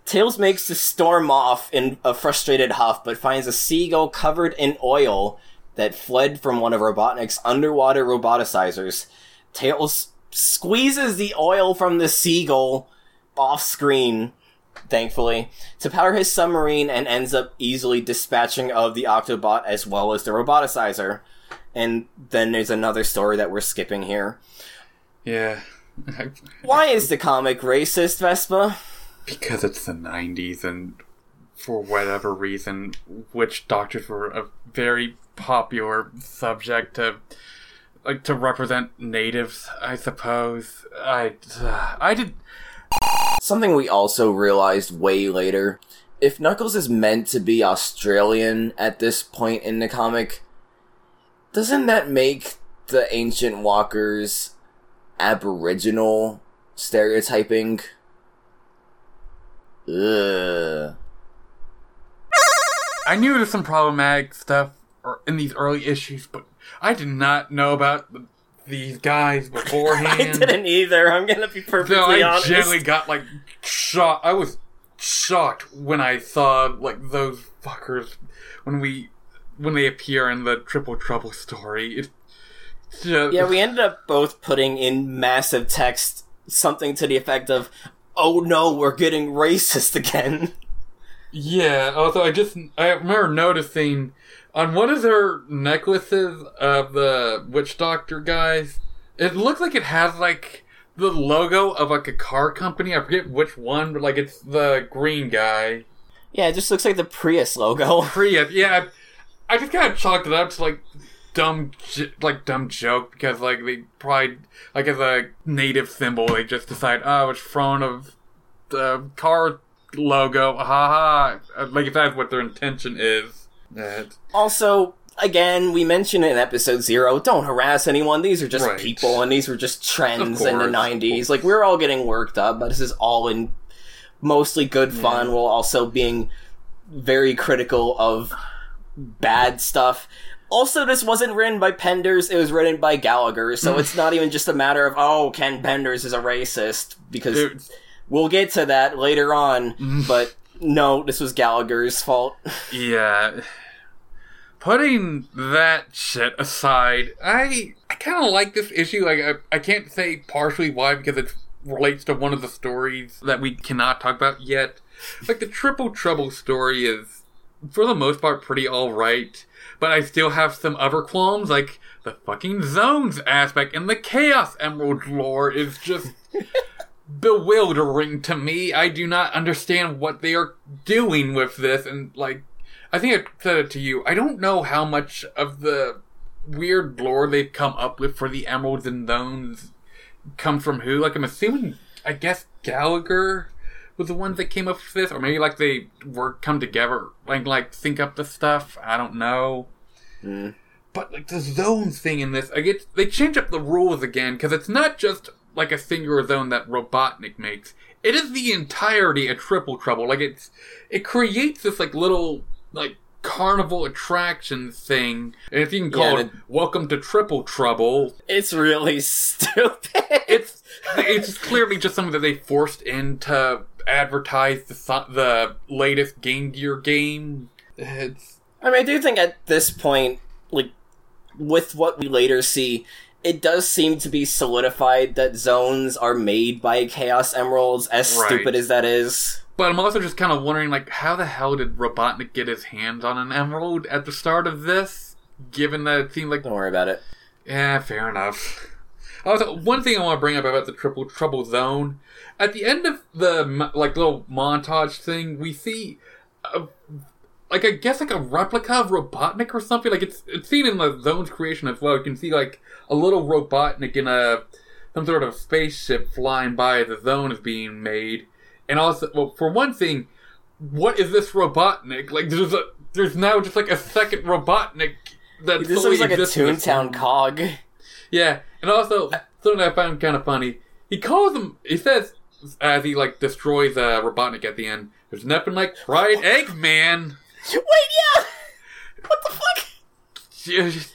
Tails makes to storm off in a frustrated huff, but finds a seagull covered in oil that fled from one of Robotnik's underwater roboticizers. Tails squeezes the oil from the seagull off screen, thankfully, to power his submarine and ends up easily dispatching of the Octobot as well as the roboticizer. And then there's another story that we're skipping here. Yeah. Why is the comic racist, Vespa? because it's the 90s and for whatever reason witch doctors were a very popular subject to like to represent natives i suppose i i did Something we also realized way later. If Knuckles is meant to be Australian at this point in the comic, doesn't that make the ancient walkers aboriginal stereotyping? Ugh. i knew there was some problematic stuff Er, in these early issues but i did not know about th- these guys beforehand I didn't either. I'm gonna be perfectly No, I honest. genuinely got like shocked. I was shocked when I saw like those fuckers when we when they appear in the Triple Trouble story. It, just, Yeah, we ended up both putting in massive text something to the effect of, "Oh no, we're getting racist again." yeah. Also, I just I remember noticing on one of their necklaces of the witch doctor guys. It looks like it has like the logo of like a car company. I forget which one, but like it's the green guy. Yeah, it just looks like the Prius logo. Prius, yeah. I just kind of chalked it up to like dumb, like dumb joke because like they probably like as a native symbol they just decide oh it's front of the car logo, haha. Like if that's what their intention is. That Also, again, we mentioned in episode zero, don't harass anyone. These are just Right. people, and these were just trends in the '90s. Like we're all getting worked up, but this is all in mostly good fun, while also being very critical of bad stuff. Also, this wasn't written by Penders; it was written by Gallagher. So it's not even just a matter of oh, Ken Penders is a racist because Dude, we'll get to that later on. But no, this was Gallagher's fault. yeah. Putting that shit aside, I I kind of like this issue. Like I, I can't say partially why because it relates to one of the stories that we cannot talk about yet. Like the Triple Trouble story is, for the most part, pretty all right. But I still have some other qualms, like the fucking zones aspect and the Chaos Emerald lore is just bewildering to me. I do not understand what they are doing with this, and like, I think I said it to you. I don't know how much of the weird lore they've come up with for the emeralds and zones come from who. Like, I'm assuming, I guess Gallagher was the ones that came up with this, or maybe like they were come together, like like think up the stuff. I don't know. Mm. But like the zones thing in this, I get they change up the rules again because it's not just like a singular zone that Robotnik makes. It is the entirety of Triple Trouble. Like it's it creates this like little like carnival attraction thing. And it's even Yeah, called and it- Welcome to Triple Trouble. It's really stupid. It's it's clearly just something that they forced in to advertise the the latest Game Gear game. It's I mean, I do think at this point, like, with what we later see, it does seem to be solidified that zones are made by Chaos Emeralds, as Right. stupid as that is. But I'm also just kind of wondering, like, how the hell did Robotnik get his hands on an emerald at the start of this? Given that it seemed like, Don't worry about it. yeah, fair enough. Also, one thing I want to bring up about the Triple Trouble Zone, at the end of the like little montage thing, we see, a, like I guess like a replica of Robotnik or something. Like it's it's seen in the zone's creation as well. You can see like a little Robotnik in a some sort of spaceship flying by the zone is being made. And also, well, for one thing, what is this Robotnik? Like, there's a there's now just like a second Robotnik that This looks like a this Toontown cog. Yeah, and also something I found kind of funny. He calls him. He says as he like destroys uh, Robotnik at the end. There's nothing like fried Eggman. Wait, yeah! What the fuck? Just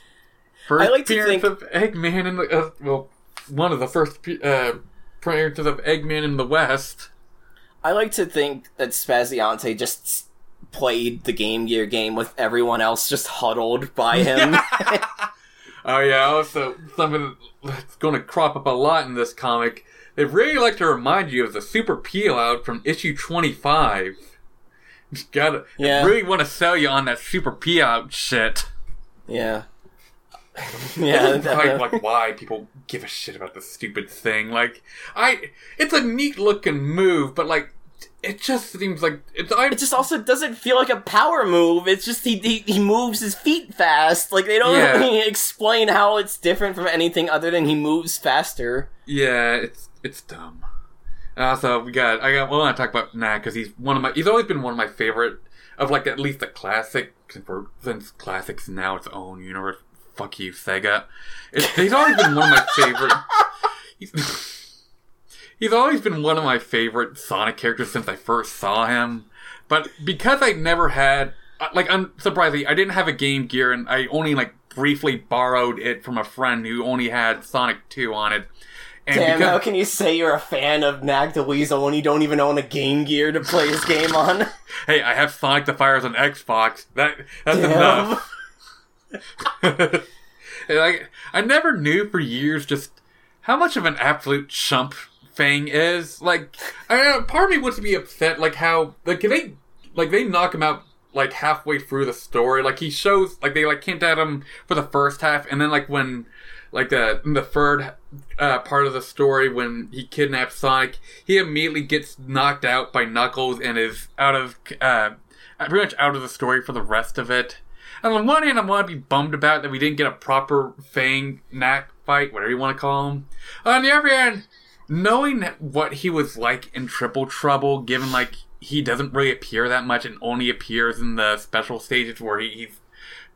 First I like to appearance think- of Eggman in the uh, well, one of the first uh, appearances of Eggman in the West. I like to think that Spaziante just played the Game Gear game with everyone else just huddled by him. Oh yeah, also something that's going to crop up a lot in this comic. They really like to remind you of the super peel out from issue twenty five. Just gotta Yeah. really want to sell you on that super peel out shit. yeah. Yeah, like, like why people give a shit about the stupid thing. Like, I, it's a neat looking move, but like, it just seems like it's. I It just also doesn't feel like a power move. It's just he he, he moves his feet fast. Like they don't Yeah. really explain how it's different from anything other than he moves faster. Yeah, it's it's dumb. And also, we got I got. Well, I want to talk about Nack because he's one of my. He's always been one of my favorite of like at least the classic. Since, we're, since classics now its own universe. Fuck you, Sega. He's always been one of my favorite. He's, he's always been one of my favorite Sonic characters since I first saw him. But because I never had, uh, like, unsurprisingly, I didn't have a Game Gear, and I only like briefly borrowed it from a friend who only had Sonic Two on it. And Damn, because, how can you say you're a fan of Nack the Weasel when you don't even own a Game Gear to play his game on? hey, I have Sonic the Fires on Xbox. That that's Damn. enough. and I never knew for years just how much of an absolute chump Fang is. Like, I know, part of me wants to be upset, like how like they like they knock him out like halfway through the story. Like he shows like they like camped at him for the first half, and then like when like the in the third uh, part of the story when he kidnaps Sonic, he immediately gets knocked out by Knuckles and is out of uh, pretty much out of the story for the rest of it. And on one hand, I want to be bummed about that we didn't get a proper Fang Nack fight, whatever you want to call him. On the other hand, knowing what he was like in Triple Trouble, given like he doesn't really appear that much and only appears in the special stages where he, he's,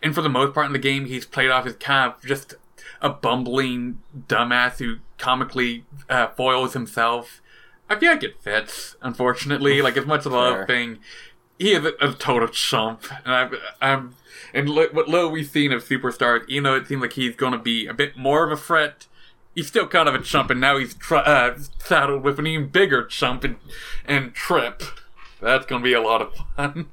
and for the most part in the game, he's played off as kind of just a bumbling dumbass who comically uh, foils himself. I feel like it fits, unfortunately. Like as much as I love Thing, he is a, a total chump, and I'm, I'm and li- what little we've seen of superstars, even though it seems like he's going to be a bit more of a threat, he's still kind of a chump, and now he's tr- uh, saddled with an even bigger chump and, and Trip. That's going to be a lot of fun.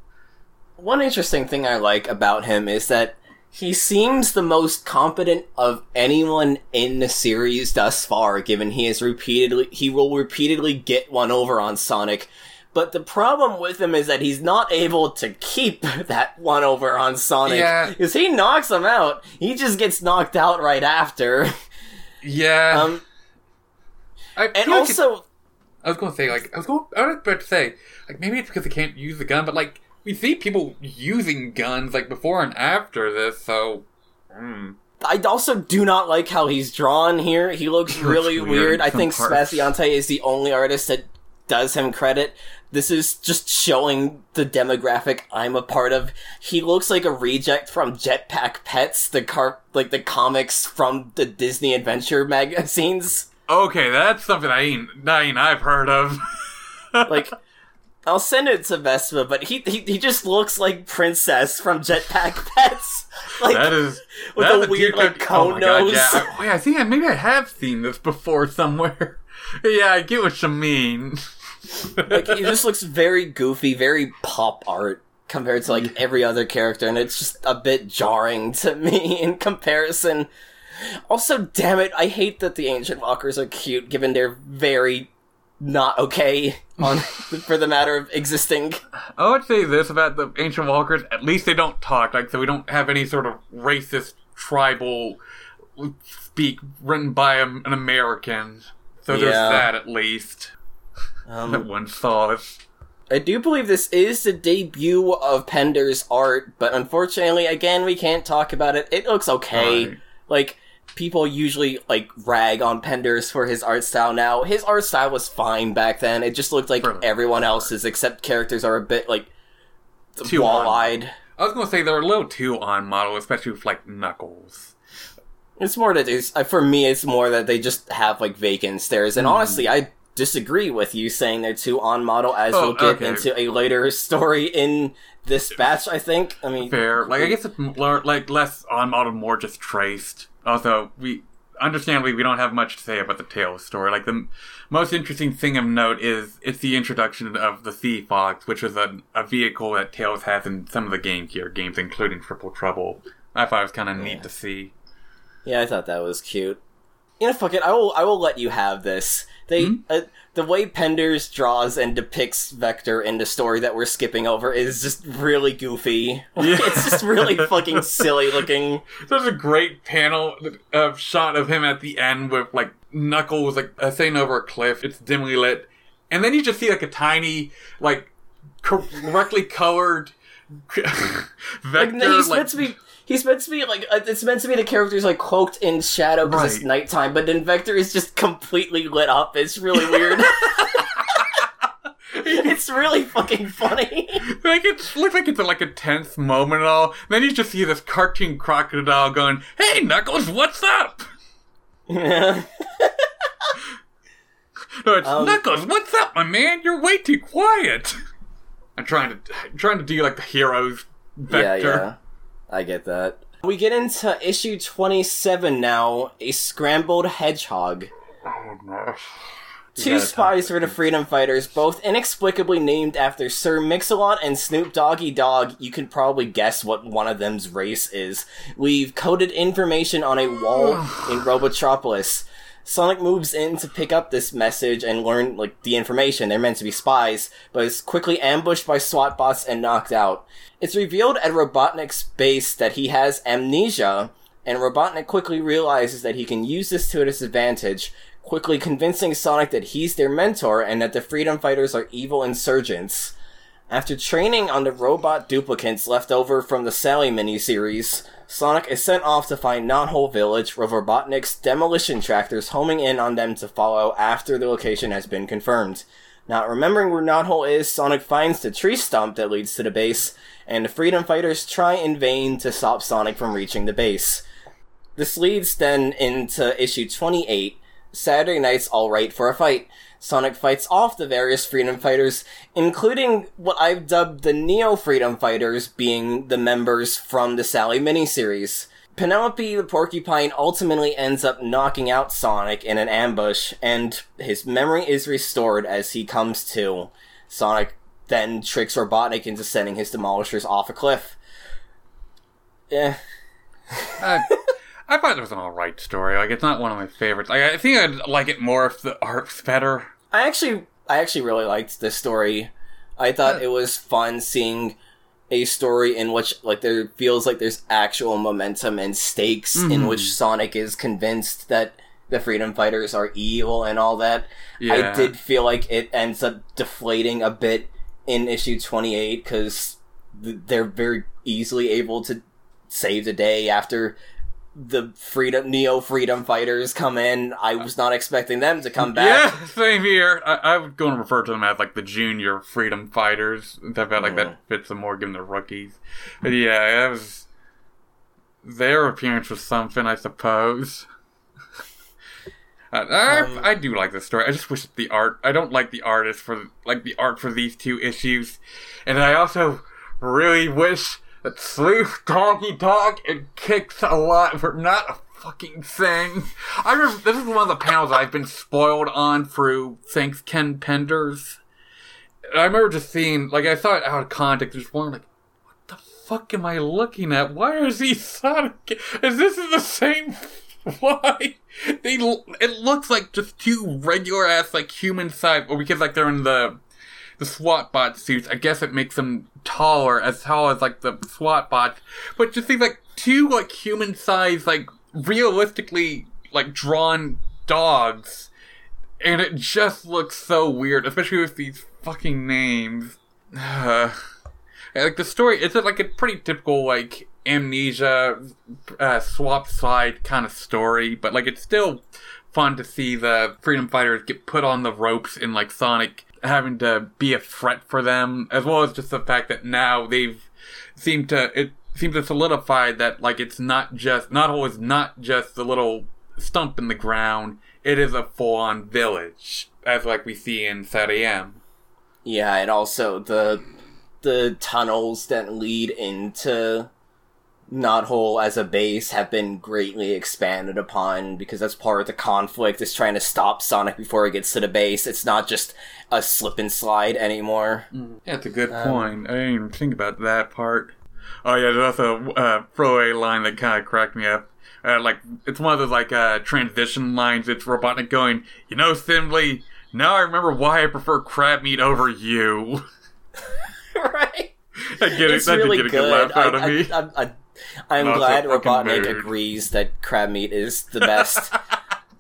One interesting thing I like about him is that he seems the most competent of anyone in the series thus far, given he is repeatedly he will repeatedly get one over on Sonic. But the problem with him is that he's not able to keep that one over on Sonic. Yeah. Because he knocks him out. He just gets knocked out right after. Yeah. Um, I and feel like it- also, I was going to say like I was going. I was about to say like maybe it's because they can't use the gun, but like we see people using guns like before and after this, so. Mm. I also do not like how he's drawn here. He looks really weird weird. I think parts. Spaziante is the only artist that does him credit. This is just showing the demographic I'm a part of. He looks like a reject from Jetpack Pets, the car, like the comics from the Disney Adventure magazines. Okay, that's something I ain't, I ain't I've heard of. Like, I'll send it to Vespa, but he he, he just looks like Princess from Jetpack Pets. Like, that is with that's a weird, deep like, cut- cone oh my God, nose. Yeah, I, wait, I think I, maybe I have seen this before somewhere. yeah, I get what you mean. Like he just looks very goofy, very pop art compared to like every other character, and it's just a bit jarring to me in comparison. Also, damn it, I hate that the ancient walkers are cute, given they're very not okay on for the matter of existing. I would say this about the ancient walkers: at least they don't talk, like so we don't have any sort of racist tribal speak written by a, an American. So there's Yeah. that at least. Um, one it. I do believe this is the debut of Pender's art, but unfortunately, again, we can't talk about it. It looks okay. Right. Like people usually like rag on Penders for his art style now. His art style was fine back then. It just looked like everyone else's except characters are a bit like Too wall-eyed. I was gonna say they're a little too on model, especially with like Knuckles. It's more that it's uh, for me it's more that they just have like vacant stares. And honestly, I disagree with you saying they're too on model as Oh, we'll get okay. into a later story in this batch, I think. I mean Fair, like I guess it's more, like less on model, more just traced. Also, we understandably we don't have much to say about the Tails story. Like the m- most interesting thing of note is it's the introduction of the Sea Fox, which is a, a vehicle that Tails has in some of the Game Gear games, including Triple Trouble. I thought it was kind of neat to see. Yeah, I thought that was cute. You know, fuck it. I will. I will let you have this. They, Hmm? uh, the way Penders draws and depicts Vector in the story that we're skipping over is just really goofy. Yeah. it's just really fucking silly looking. There's a great panel of shot of him at the end with like Knuckles like sitting over a cliff. It's dimly lit, and then you just see like a tiny, like correctly colored Vector, Like he's like- meant to be. He's meant to be like uh, it's meant to be the character's like cloaked in shadow because it's nighttime, but then Vector is just completely lit up. It's really weird. it's really fucking funny. like it looks like it's like a tense moment and all. Then you just see this cartoon crocodile going, "Hey Knuckles, what's up?" No, it's Um, Knuckles. What's up, my man? You're way too quiet. I'm trying to I'm trying to do like the heroes Yeah, vector. yeah. I get that. We get into issue 27 now, a scrambled hedgehog. Oh no. Two spies for the Freedom Fighters, both inexplicably named after Sir Mix-a-Lot and Snoop Doggy Dogg. You can probably guess what one of them's race is. We've coded information on a wall in Robotropolis. Sonic moves in to pick up this message and learn, like, the information. They're meant to be spies, but is quickly ambushed by SWAT bots and knocked out. It's revealed at Robotnik's base that he has amnesia, and Robotnik quickly realizes that he can use this to his advantage, quickly convincing Sonic that he's their mentor and that the Freedom Fighters are evil insurgents. After training on the robot duplicates left over from the Sally miniseries, Sonic is sent off to find Knothole Village with Robotnik's demolition tractors homing in on them to follow after the location has been confirmed. Not remembering where Knothole is, Sonic finds the tree stump that leads to the base, and the Freedom Fighters try in vain to stop Sonic from reaching the base. This leads then into issue 28, Saturday Night's Alright for a Fight. Sonic fights off the various Freedom Fighters, including what I've dubbed the Neo Freedom Fighters, being the members from the Sally miniseries. Penelope the Porcupine ultimately ends up knocking out Sonic in an ambush, and his memory is restored as he comes to. Sonic then tricks Robotnik into sending his demolishers off a cliff. Eh. Uh, I thought it was an alright story. Like it's not one of my favorites. Like, I think I'd like it more if the art's better. I actually, I actually really liked this story. I thought Yeah. it was fun seeing a story in which, like, there feels like there's actual momentum and stakes in Mhm. which Sonic is convinced that the freedom fighters are evil and all that. Yeah. I did feel like it ends up deflating a bit in issue 28 because th- they're very easily able to save the day after the freedom neo freedom fighters come in. I was not expecting them to come back. Yeah, same here. I, I was going to refer to them as like the junior freedom fighters. I felt like that fits them more given they're rookies. But yeah, that was their appearance was something, I suppose. Uh, I, Um, I do like this story. I just wish the art. I don't like the artist for like the art for these two issues, and I also really wish that Sleuth Donkey Dog and Kicks a lot for not a fucking thing. I remember this is one of the panels I've been spoiled on through thanks Ken Penders. I remember just seeing like I saw it out of context, just wondering like, what the fuck am I looking at? Why is he Sonic? Is this the same? Why? They it looks like just two regular ass like human size, or because like they're in the the SWAT bot suits. I guess it makes them taller, as tall as like the SWAT bots. But just seems like two like human size, like realistically like drawn dogs, and it just looks so weird, especially with these fucking names. like the story, it's like a pretty typical like amnesia uh, swap side kind of story, but like it's still fun to see the freedom fighters get put on the ropes in like Sonic having to be a threat for them, as well as just the fact that now they've seemed to it seems to solidify that like it's not just not always not just the little stump in the ground, it is a full on village, as like we see in SatAM. Yeah, and also the the tunnels that lead into Knothole as a base have been greatly expanded upon because that's part of the conflict is trying to stop Sonic before he gets to the base. It's not just a slip and slide anymore. That's a good Um, point. I didn't even think about that part. Oh yeah, there's also a uh, throwaway line that kind of cracked me up. Uh, like it's one of those like uh, transition lines. It's Robotnik going, you know, Snively. Now I remember why I prefer crab meat over you. right? I get it. It's That really did get a good good. laugh out of I, me. I, I, I, am Not glad Robotnik mood. agrees that crab meat is the best.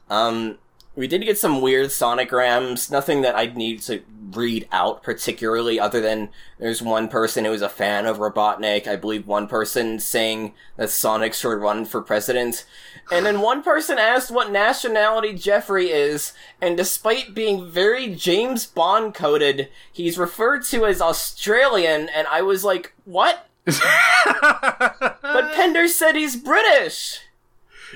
um, we did get some weird Sonic Grams. Nothing that I'd need to read out particularly, other than there's one person who was a fan of Robotnik. I believe one person saying that Sonic should run for president. And then one person asked what nationality Geoffrey is, and despite being very James Bond coded, he's referred to as Australian, and I was like, what? But Pender said he's British!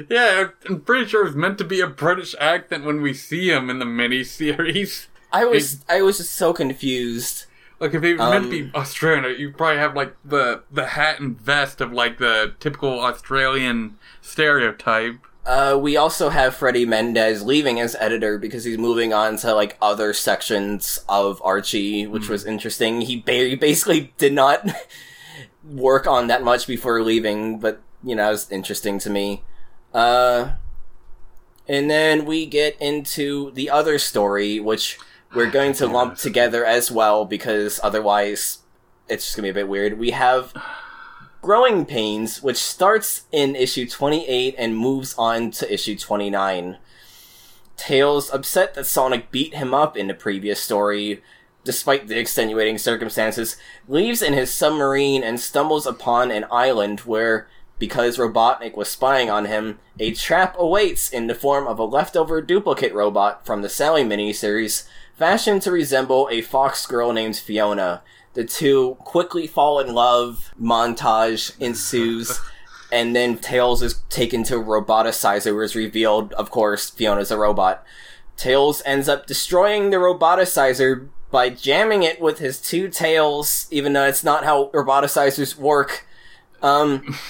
yeah, I'm pretty sure it's meant to be a British accent when we see him in the miniseries. I was, I was just so confused. Like if it was meant to Um, be Australian, you probably have like the the hat and vest of like the typical Australian stereotype. Uh, we also have Freddie Mendez leaving as editor because he's moving on to like other sections of Archie, which was interesting. He ba- he basically did not work on that much before leaving, but you know, it was interesting to me. Uh, and then we get into the other story, which we're going to lump together as well because otherwise it's just gonna be a bit weird. We have Growing Pains, which starts in issue 28 and moves on to issue 29. Tails, upset that Sonic beat him up in the previous story, despite the extenuating circumstances, leaves in his submarine and stumbles upon an island where, because Robotnik was spying on him, a trap awaits in the form of a leftover duplicate robot from the Sally miniseries, fashioned to resemble a fox girl named Fiona. The two quickly fall in love, montage ensues, and then Tails is taken to a roboticizer where it's revealed, of course, Fiona's a robot. Tails ends up destroying the roboticizer by jamming it with his two tails, even though it's not how roboticizers work. Um,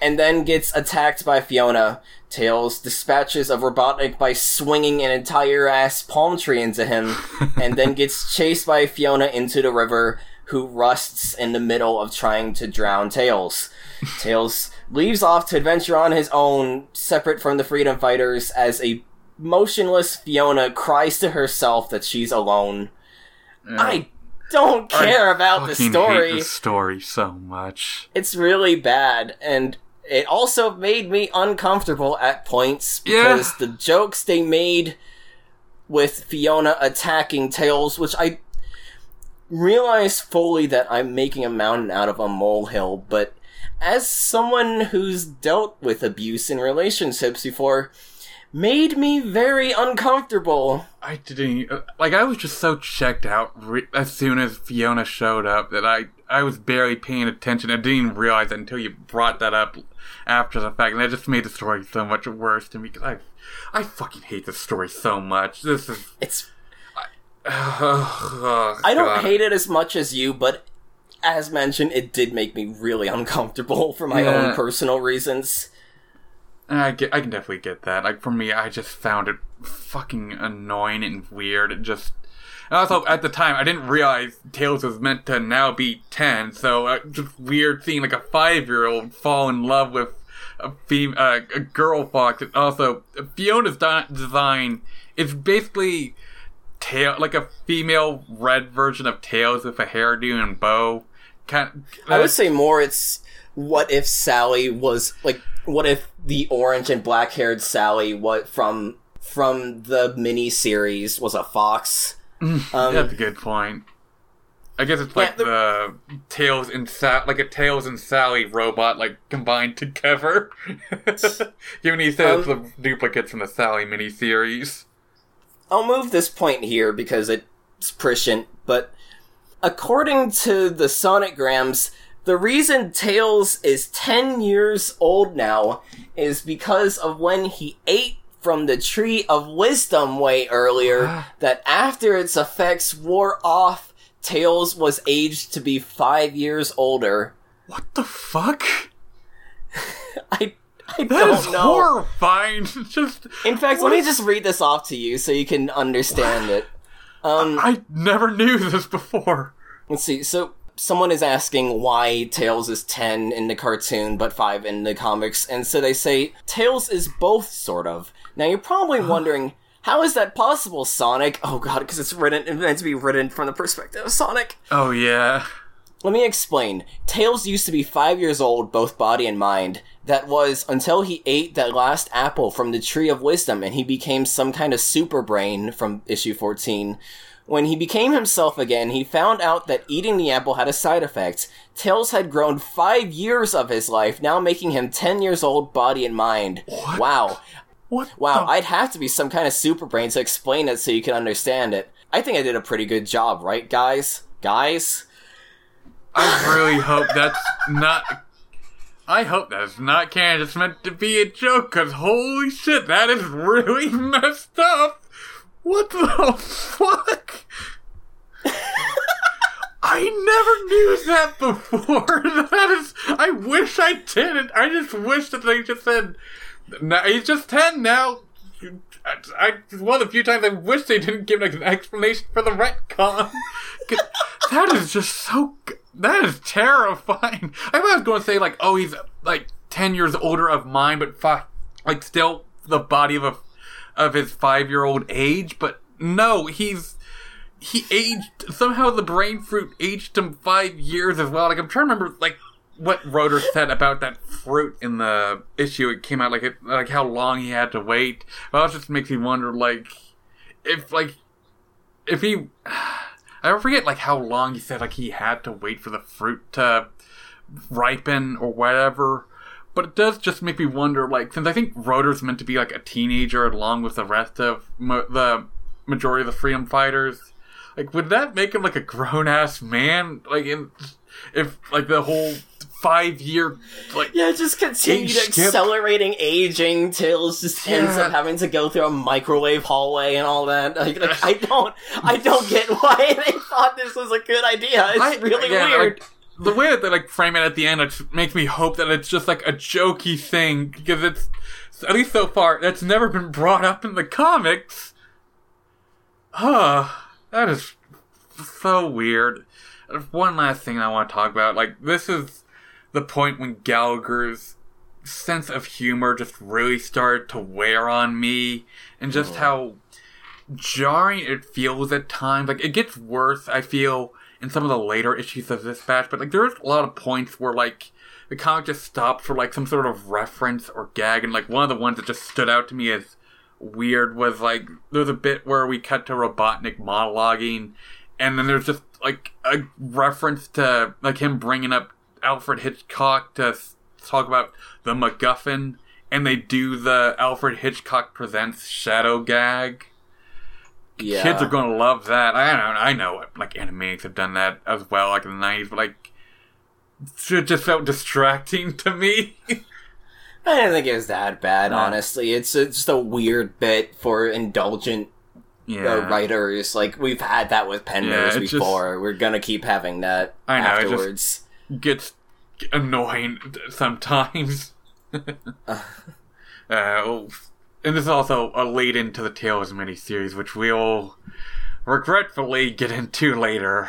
and then gets attacked by Fiona. Tails dispatches of Robotnik by swinging an entire ass palm tree into him, and then gets chased by Fiona into the river, who rusts in the middle of trying to drown Tails. Tails leaves off to adventure on his own, separate from the Freedom Fighters, as a motionless Fiona cries to herself that she's alone. I don't care about the story Hate the story so much. it's really bad and it also made me uncomfortable at points Yeah. because the jokes they made with Fiona attacking Tails, which I realize fully that I'm making a mountain out of a molehill, but as someone who's dealt with abuse in relationships before, made me very uncomfortable. I didn't like. I was just so checked out re- as soon as Fiona showed up that I I was barely paying attention. I didn't even realize it until you brought that up after the fact, and that just made the story so much worse to me. Cause I I fucking hate this story so much. This is It's oh, I don't hate it as much as you, but as mentioned, it did make me really uncomfortable for my Yeah. own personal reasons. I get, I can definitely get that. Like for me, I just found it fucking annoying and weird. It just, and also at the time, I didn't realize Tails was meant to now be ten. So uh, just weird seeing like a five year old fall in love with a fem- uh, a girl fox. And also, Fiona's di- design is basically tail like a female red version of Tails with a hairdo and bow. Kind. I would say more it's what if Sally was like what if the orange and black haired Sally what from from the mini series was a fox. Um, That's a good point. I guess it's like Yeah, the, Tails and Sa- like a Tails and Sally robot like combined together. Given he says Um, the duplicates from the Sally mini miniseries. I'll move this point here because it's prescient, but according to the Sonic Grams, the reason Tails is 10 years old now is because of when he ate from the Tree of Wisdom way earlier, that after its effects wore off, Tails was aged to be 5 years older. What the fuck? I, I That don't is know. horrifying. Just In fact, let me just read this off to you so you can understand it. Um, I never knew this before. Let's see. So someone is asking why Tails is 10 in the cartoon but 5 in the comics, and so they say Tails is both sort of. Now you're probably wondering how is that possible, Sonic? Oh god, because it's written it's meant to be written from the perspective of Sonic. Oh yeah. Let me explain. Tails used to be 5 years old both body and mind. That was until he ate that last apple from the Tree of Wisdom and he became some kind of super brain from issue 14. When he became himself again, he found out that eating the apple had a side effect. Tails had grown five years of his life, now making him 10 years old body and mind. Wow. What? Wow, the- I'd have to be some kind of super brain to explain it so you can understand it. I think I did a pretty good job, right, guys? Guys? I really hope that's not. I hope that's not canon. It's meant to be a joke. Cause holy shit, that is really messed up. What the fuck? I never knew that before. That is. I wish I didn't. I just wish that they just said. No, he's just ten now. I, I one of the few times I wish they didn't give an explanation for the retcon. that is just so. That is terrifying. I was going to say like, oh, he's like ten years older of mine, but fi- like still the body of a of his five year old age. But no, he's he aged somehow. The brain fruit aged him five years as well. Like I'm trying to remember like what Rotor said about that fruit in the issue. It came out like it, like how long he had to wait. Well, it just makes me wonder like if like if he. I forget like how long he said like he had to wait for the fruit to ripen or whatever. But it does just make me wonder, like, since I think Rotor's meant to be like a teenager along with the rest of mo- the majority of the freedom fighters, like, would that make him like a grown ass man? Like, in if like the whole five year like Yeah, just continued accelerating aging Tails just ends up having to go through a microwave hallway and all that. Like, like, I don't, I don't get why they thought this was a good idea. It's I- really yeah, weird. like, the way that they like frame it at the end, it makes me hope that it's just like a jokey thing because it's at least so far that's never been brought up in the comics. Huh, that is so weird. One last thing I want to talk about, like this is the point when Gallagher's sense of humor just really started to wear on me, and just mm. how jarring it feels at times. Like it gets worse, I feel, in some of the later issues of this batch, but like there's a lot of points where like the comic just stops for like some sort of reference or gag, and like one of the ones that just stood out to me as weird was like there's a bit where we cut to Robotnik monologuing, and then there's just like a reference to like him bringing up Alfred Hitchcock to talk about the MacGuffin, and they do the Alfred Hitchcock presents shadow gag. Yeah. Kids are gonna love that. I don't know. I know like Animaniacs have done that as well, like in the nineties, but like it just felt distracting to me. I didn't think it was that bad, No. honestly. It's, it's just a weird bit for indulgent yeah, uh, writers. Like, we've had that with pen Yeah, it's just- before. We're gonna keep having that I know, it just- afterwards. gets annoying sometimes. uh, and this is also a lead into the Tails miniseries, which we'll regretfully get into later.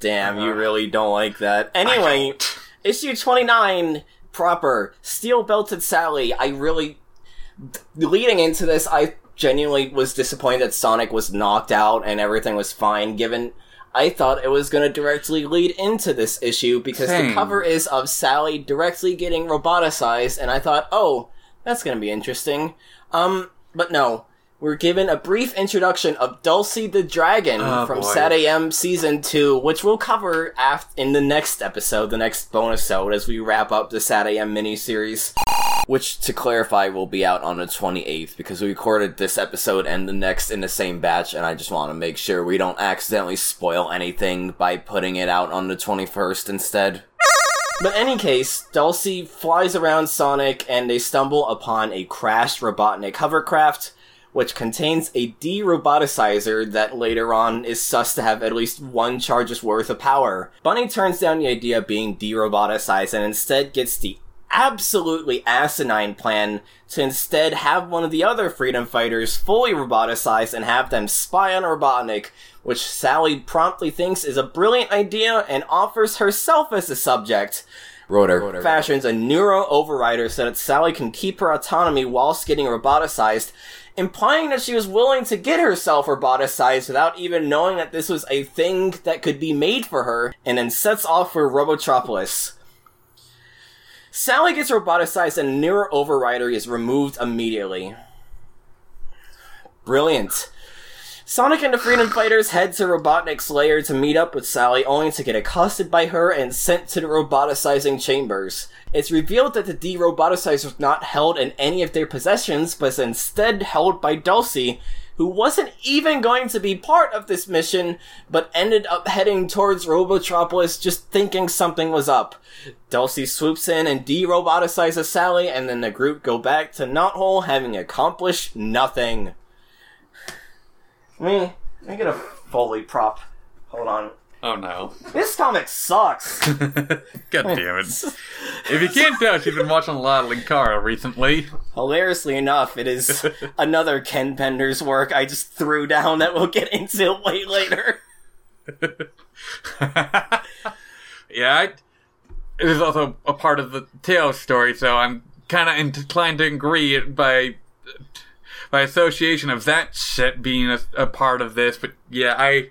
Damn, you Uh, really don't like that. Anyway, issue 29 proper. Steel belted sally. I really leading into this i genuinely was disappointed that sonic was knocked out and everything was fine given i thought it was going to directly lead into this issue because the cover is of sally directly getting roboticized and i thought oh that's going to be interesting um but no we're given a brief introduction of Dulcie the Dragon Oh, from boy. SatAM Season 2, which we'll cover af- in the next episode, the next bonus episode, as we wrap up the SatAM miniseries. Which, to clarify, will be out on the 28th, because we recorded this episode and the next in the same batch, and I just want to make sure we don't accidentally spoil anything by putting it out on the 21st instead. But any case, Dulcie flies around Sonic and they stumble upon a crashed Robotnik hovercraft, which contains a de-roboticizer that later on is sus to have at least one charge's worth of power. Bunny turns down the idea of being de-roboticized and instead gets the absolutely asinine plan to instead have one of the other freedom fighters fully roboticized and have them spy on Robotnik, which Sally promptly thinks is a brilliant idea and offers herself as the subject. Rotor, fashions a neuro overrider so that Sally can keep her autonomy whilst getting roboticized, implying that she was willing to get herself roboticized without even knowing that this was a thing that could be made for her, and then sets off for Robotropolis. Sally gets roboticized and Neuro Overrider is removed immediately. Brilliant. Sonic and the Freedom Fighters head to Robotnik's lair to meet up with Sally, only to get accosted by her and sent to the roboticizing chambers. It's revealed that the de-roboticizer was not held in any of their possessions, but is instead held by Dulcie, who wasn't even going to be part of this mission, but ended up heading towards Robotropolis just thinking something was up. Dulcie swoops in and de-roboticizes Sally, and then the group go back to Knothole having accomplished nothing. Let me, me get a Foley prop. Hold on. Oh no. This comic sucks. God damn it. If you can't tell, she's been watching a lot of Linkara recently. Hilariously enough, it is another Ken Penders' work I just threw down that we'll get into way later. yeah, I, it is also a part of the Tails story, so I'm kind of inclined to agree by by association of that shit being a, a part of this. But yeah, I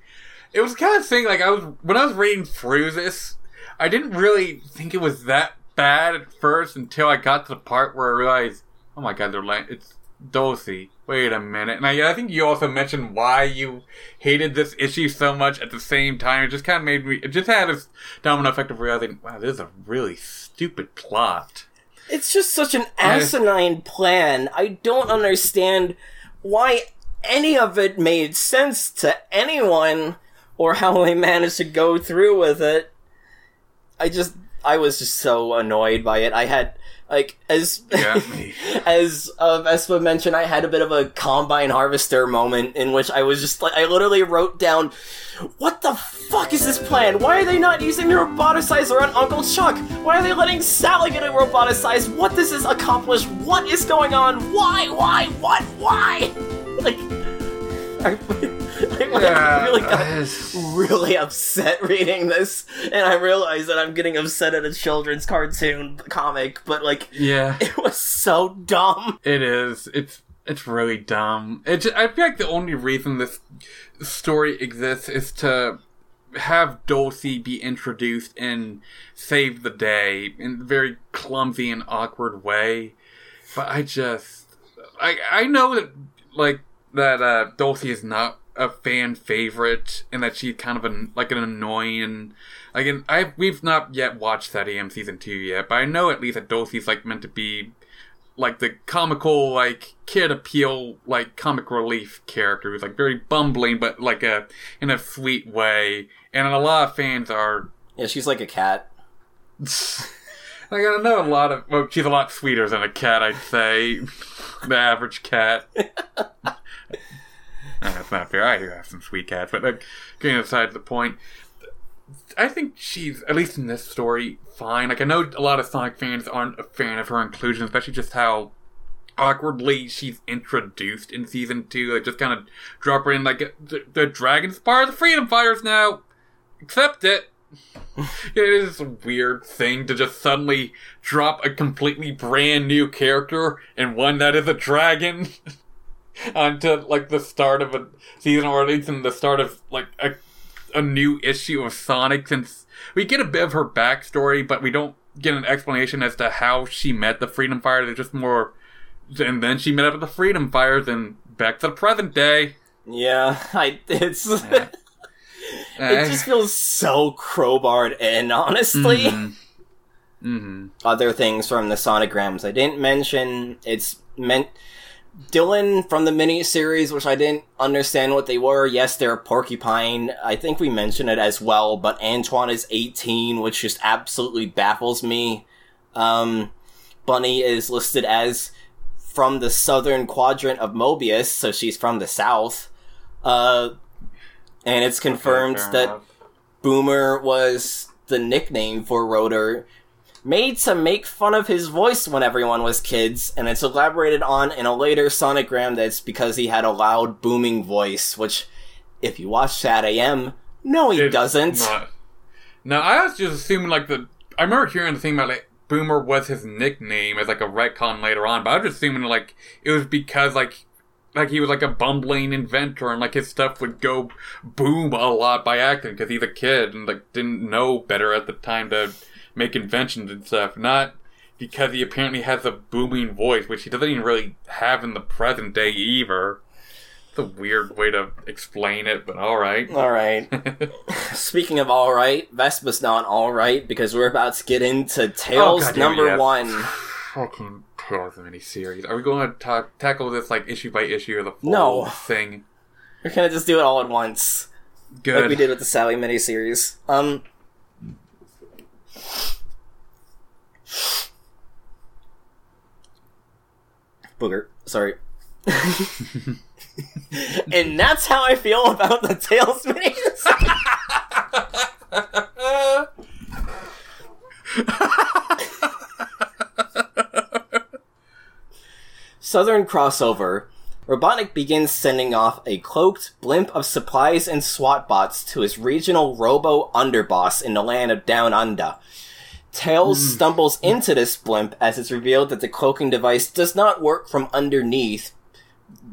it was kind of thing like I was when I was reading through this, I didn't really think it was that bad at first until I got to the part where I realized, oh my god, they're like it's Dulcie. Wait a minute. And I, I think you also mentioned why you hated this issue so much at the same time. It just kind of made me, it just had this domino effect of realizing, wow, this is a really stupid plot. It's just such an asinine plan. I don't understand why any of it made sense to anyone or how they managed to go through with it. I just I was just so annoyed by it. I had like as as uh, Vespa mentioned, I had a bit of a combine harvester moment in which I was just like, I literally wrote down, "What the fuck is this plan? Why are they not using the roboticizer on Uncle Chuck? Why are they letting Sally get a roboticized? What does this accomplish? What is going on? Why? Why? What? Why?" Like, I, I, I really got really upset reading this, and I realize that I'm getting upset at a children's cartoon comic, but like, yeah. it was so dumb. It is. It's it's really dumb. It. Just, I feel like the only reason this story exists is to have Dulcie be introduced and save the day in a very clumsy and awkward way. But I just, I I know that like that uh, Dulcie is not a fan favorite and that she's kind of an like an annoying like I we've not yet watched SatAM season two yet, but I know at least that Dulcie's like meant to be like the comical like kid appeal like comic relief character who's like very bumbling but like a in a sweet way. And a lot of fans are yeah she's like a cat. Like i know a lot of well she's a lot sweeter than a cat i'd say. The average cat that's not fair i do have some sweet cats but getting aside the point I think she's at least in this story fine. Like I know a lot of Sonic fans aren't a fan of her inclusion, especially just how awkwardly she's introduced in season two. Like just kind of drop her in like the, the dragons part of the Freedom Fighters now. Accept it. it is a weird thing to just suddenly drop a completely brand new character and one that is a dragon onto like the start of a season or at least in the start of like a a new issue of Sonic since we get a bit of her backstory, but we don't get an explanation as to how she met the Freedom Fighters. It's just more, and then she met up with the Freedom Fighters, and back to the present day. Yeah, I it's. Yeah. it just feels so crowbarred in, honestly. Mm-hmm. Mm-hmm. Other things from the Sonic Grams I didn't mention. It's meant Dylan from the miniseries, which I didn't understand what they were. Yes, they're a porcupine. I think we mentioned it as well, but Antoine is 18, which just absolutely baffles me. Um, Bunny is listed as from the southern quadrant of Mobius, so she's from the south. Uh, and it's confirmed okay, that enough. Boomer was the nickname for Rotor made to make fun of his voice when everyone was kids, and it's elaborated on in a later Sonic Gram that's because he had a loud, booming voice, which, if you watch SatAM, no, he it's doesn't. Not. No, I was just assuming, like, the. I remember hearing the thing about, like, Boomer was his nickname as, like, a retcon later on, but I was just assuming, like, it was because, like, like he was like a bumbling inventor and like his stuff would go boom a lot by accident because he's a kid and like didn't know better at the time to make inventions and stuff, not because he apparently has a booming voice, which he doesn't even really have in the present day either. It's a weird way to explain it, but alright. Alright. Speaking of alright, Vespa's not alright because we're about to get into Tails oh, number one. Fucking Tails of the miniseries. Are we going to talk, tackle this like issue by issue or the full no. thing? We're gonna just do it all at once. Good. Like we did with the Sally miniseries. Um, Booger. Sorry. and that's how I feel about the Tails minis. Southern crossover. Robotnik begins sending off a cloaked blimp of supplies and SWAT bots to his regional robo underboss in the land of Down Under. Tails mm. stumbles into this blimp as it's revealed that the cloaking device does not work from underneath.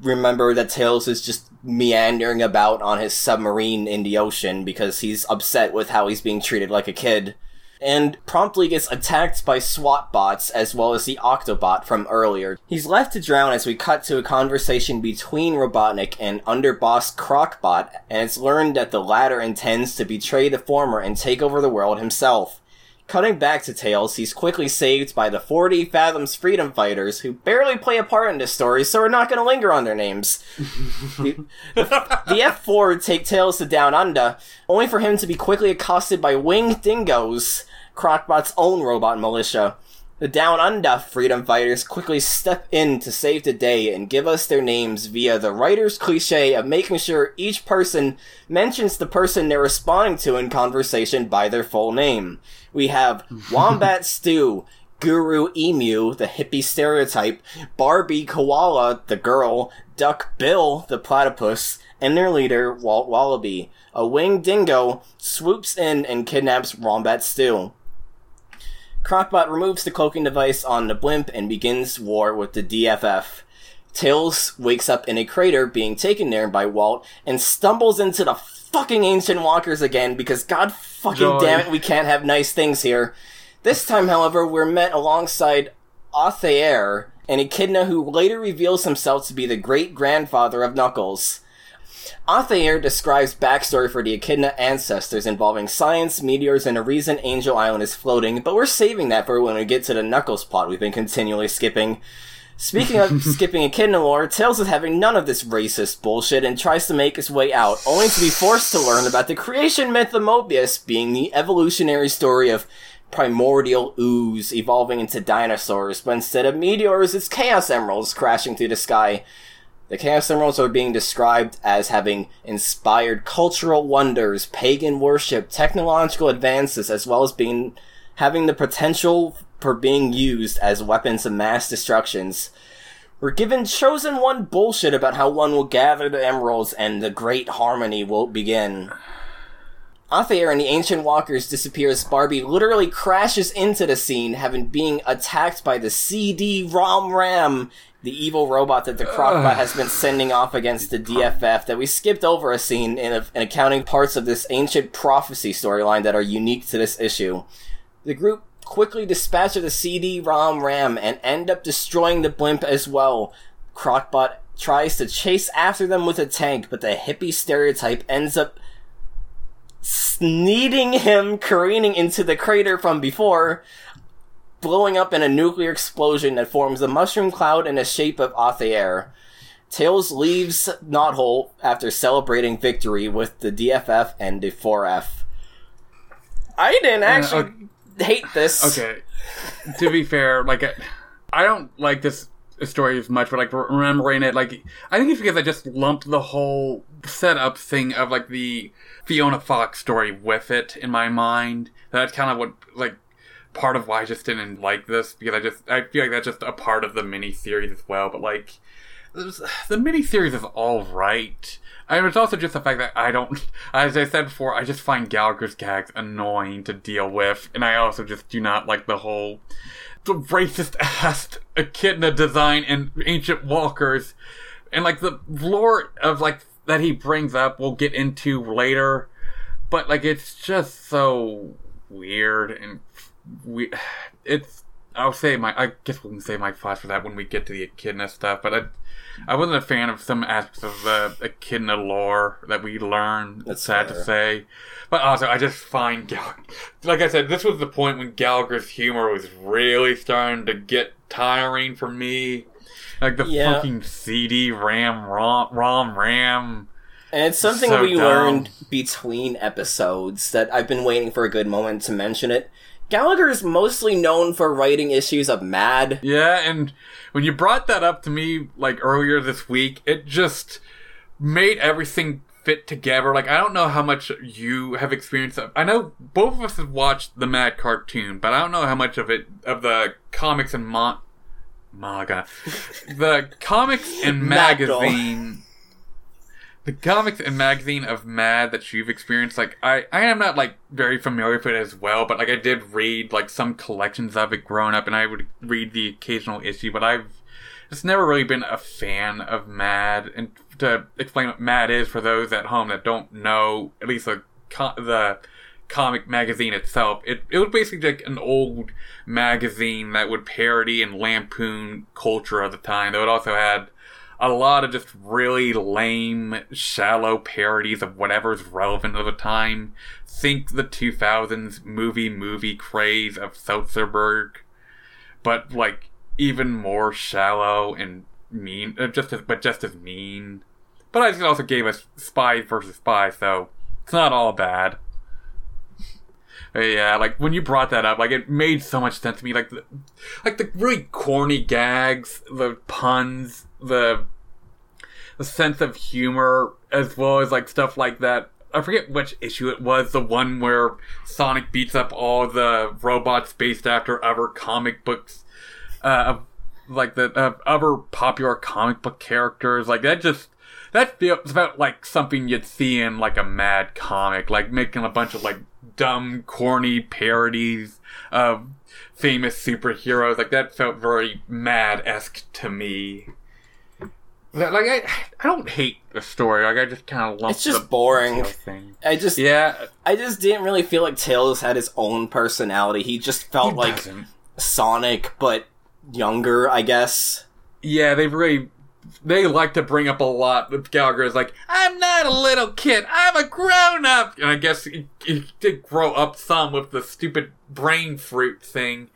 Remember that Tails is just meandering about on his submarine in the ocean because he's upset with how he's being treated like a kid. And promptly gets attacked by SWAT bots as well as the Octobot from earlier. He's left to drown as we cut to a conversation between Robotnik and underboss Crocbot, and it's learned that the latter intends to betray the former and take over the world himself. Cutting back to Tails, he's quickly saved by the 40 Fathoms Freedom Fighters, who barely play a part in this story, so we're not going to linger on their names. the, the, the F4 take Tails to Down Under, only for him to be quickly accosted by Winged Dingoes, Crocbot's own robot militia. The Down Under freedom fighters quickly step in to save the day and give us their names via the writer's cliche of making sure each person mentions the person they're responding to in conversation by their full name. We have Wombat Stew, Guru Emu, the hippie stereotype, Barbie Koala, the girl, Duck Bill, the platypus, and their leader, Walt Wallaby. A winged dingo swoops in and kidnaps Wombat Stew. Crocbot removes the cloaking device on the blimp and begins war with the DFF. Tails wakes up in a crater being taken there by Walt and stumbles into the fucking ancient walkers again because god fucking Joy. damn it, we can't have nice things here. This time, however, we're met alongside Athair, an echidna who later reveals himself to be the great grandfather of Knuckles. Athair describes backstory for the Echidna ancestors involving science, meteors, and a reason Angel Island is floating, but we're saving that for when we get to the Knuckles plot we've been continually skipping. Speaking of skipping Echidna lore, Tails is having none of this racist bullshit and tries to make his way out, only to be forced to learn about the creation myth of Mobius being the evolutionary story of primordial ooze evolving into dinosaurs, but instead of meteors, it's Chaos Emeralds crashing through the sky. The Chaos Emeralds are being described as having inspired cultural wonders, pagan worship, technological advances, as well as being having the potential for being used as weapons of mass destructions. We're given chosen one bullshit about how one will gather the emeralds and the great harmony will begin. Athair and the Ancient Walkers disappear as Barbie literally crashes into the scene, having being attacked by the CD-ROM RAM, the evil robot that the Crocbot has been sending off against the DFF. That we skipped over a scene in, a, in accounting parts of this ancient prophecy storyline that are unique to this issue. The group quickly dispatch of the CD-ROM RAM and end up destroying the blimp as well. Crocbot tries to chase after them with a tank, but the hippie stereotype ends up sneeding him careening into the crater from before, blowing up in a nuclear explosion that forms a mushroom cloud in the shape of Athair. Tails leaves Knothole after celebrating victory with the DFF and the 4F. I didn't uh, actually hate this. Okay. to be fair, like I- I don't like this story as much, but like remembering it, like I think it's because I just lumped the whole setup thing of like the Fiona Fox story with it in my mind. That's kind of what like part of why I just didn't like this because I just I feel like that's just a part of the mini series as well. But like the mini series is all right. I mean, it's also just the fact that I don't, as I said before, I just find Gallagher's gags annoying to deal with, and I also just do not like the whole the racist ass echidna design in Ancient Walkers, and like the lore of like that he brings up, we'll get into later, but like it's just so weird and we, it's. I'll say my. I guess we can say my thoughts for that when we get to the echidna stuff, but I. I wasn't a fan of some aspects of the echidna lore that we learn. That's It's sad fair. to say, but also I just find, Gal- like I said, this was the point when Gallagher's humor was really starting to get tiring for me. Like the Yeah. fucking CD RAM ROM, ROM RAM. And it's something So we dumb. learned between episodes that I've been waiting for a good moment to mention it. Gallagher is mostly known for writing issues of Mad. Yeah, and when you brought that up to me like earlier this week, it just made everything fit together. Like I don't know how much you have experienced. Of, I know both of us have watched the Mad cartoon, but I don't know how much of it of the comics and mon- manga, the comics and magazine. The comics and magazine of Mad that you've experienced, like I, I am not like very familiar with it as well, but like I did read like some collections of it growing up, and I would read the occasional issue, but I've just never really been a fan of Mad. And to explain what Mad is for those at home that don't know, at least the the comic magazine itself, it it was basically like an old magazine that would parody and lampoon culture of the time. Though it also had a lot of just really lame, shallow parodies of whatever's relevant at the time. Think the 2000s movie movie craze of Seltzerberg, but like even more shallow and mean, uh, just as, but just as mean. But I think it also gave us Spy versus Spy, so it's not all bad. Yeah, like when you brought that up, like it made so much sense to me. Like the, like the really corny gags, the puns, the the sense of humor, as well as like stuff like that. I forget which issue it was. The one where Sonic beats up all the robots based after other comic books, uh, like the uh, other popular comic book characters. Like that just that feels about like something you'd see in like a mad comic, like making a bunch of like dumb, corny parodies of famous superheroes. Like that felt very mad esque to me. Like I, I don't hate the story. Like I just kind of lump. It's just boring. I just, Yeah, I just didn't really feel like Tails had his own personality. He just felt he like doesn't. Sonic, but younger, I guess. Yeah, they really they like to bring up a lot with Gallagher is like, I'm not a little kid, I'm a grown up and I guess he, he did grow up some with the stupid brain fruit thing.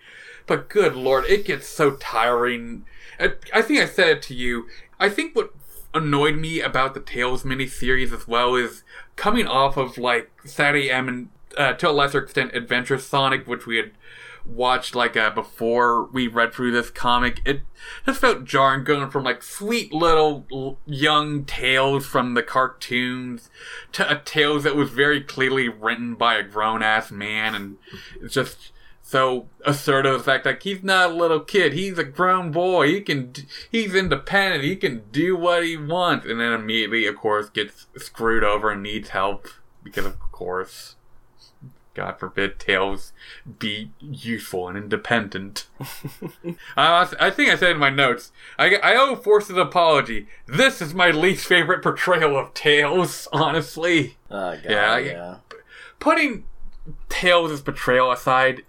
But good lord, it gets so tiring. I think I said it to you. I think what annoyed me about the Tails miniseries as well is coming off of like Saturday M and uh, to a lesser extent Adventure Sonic, which we had watched like uh, before we read through this comic, it just felt jarring going from like sweet little young Tails from the cartoons to a Tails that was very clearly written by a grown ass man, and it's just so assertive of the fact like he's not a little kid, he's a grown boy, he can he's independent, he can do what he wants, and then immediately, of course, gets screwed over and needs help because, of course. God forbid Tails be useful and independent. Uh, I—I think I said in my notes, I, I owe Force an apology. This is my least favorite portrayal of Tails, honestly. Oh, God, Yeah, yeah. I- Putting Tails' betrayal aside,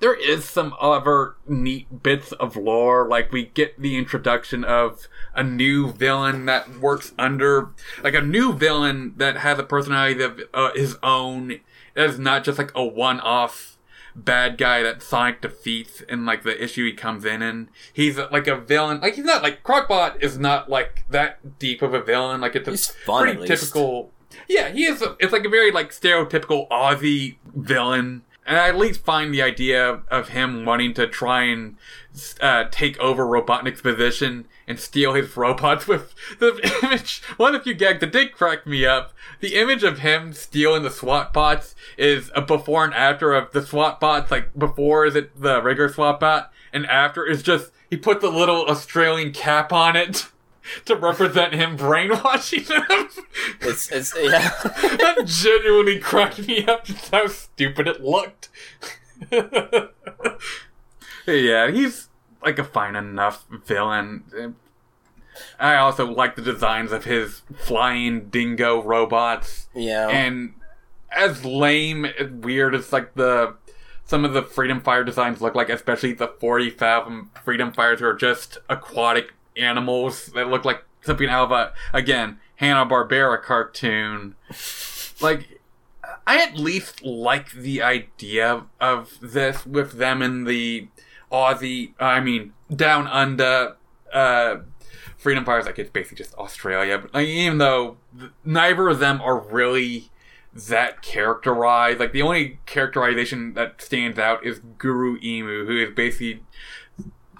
there is some other neat bits of lore. Like we get the introduction of a new villain that works under, like a new villain that has a personality of uh, his own. That is not just like a one-off bad guy that Sonic defeats in like the issue he comes in in. He's like a villain. Like he's not like Crocbot is not like that deep of a villain. Like it's a He's fun, pretty typical. Yeah, he is. A, it's like a very like stereotypical Aussie villain, and I at least find the idea of him wanting to try and uh, take over Robotnik's position and steal his robots with the image. One of you gags that did crack me up. The image of him stealing the SWAT bots is a before and after of the SWAT bots. Like before is it the regular SWAT bot, and after is just he put the little Australian cap on it. To represent him brainwashing them. It's, it's, yeah. that genuinely cracked me up just how stupid it looked. yeah, he's like a fine enough villain. I also like the designs of his flying dingo robots. yeah. And as lame and weird as like the some of the Freedom Fire designs look like, especially the 40 Fathom Freedom Fires are just aquatic animals that look like something out of a, again, Hanna-Barbera cartoon. Like, I at least like the idea of this with them in the Aussie, I mean, down under, uh, Freedom Fires, like it's basically just Australia. But like, even though neither of them are really that characterized, like the only characterization that stands out is Guru Emu, who is basically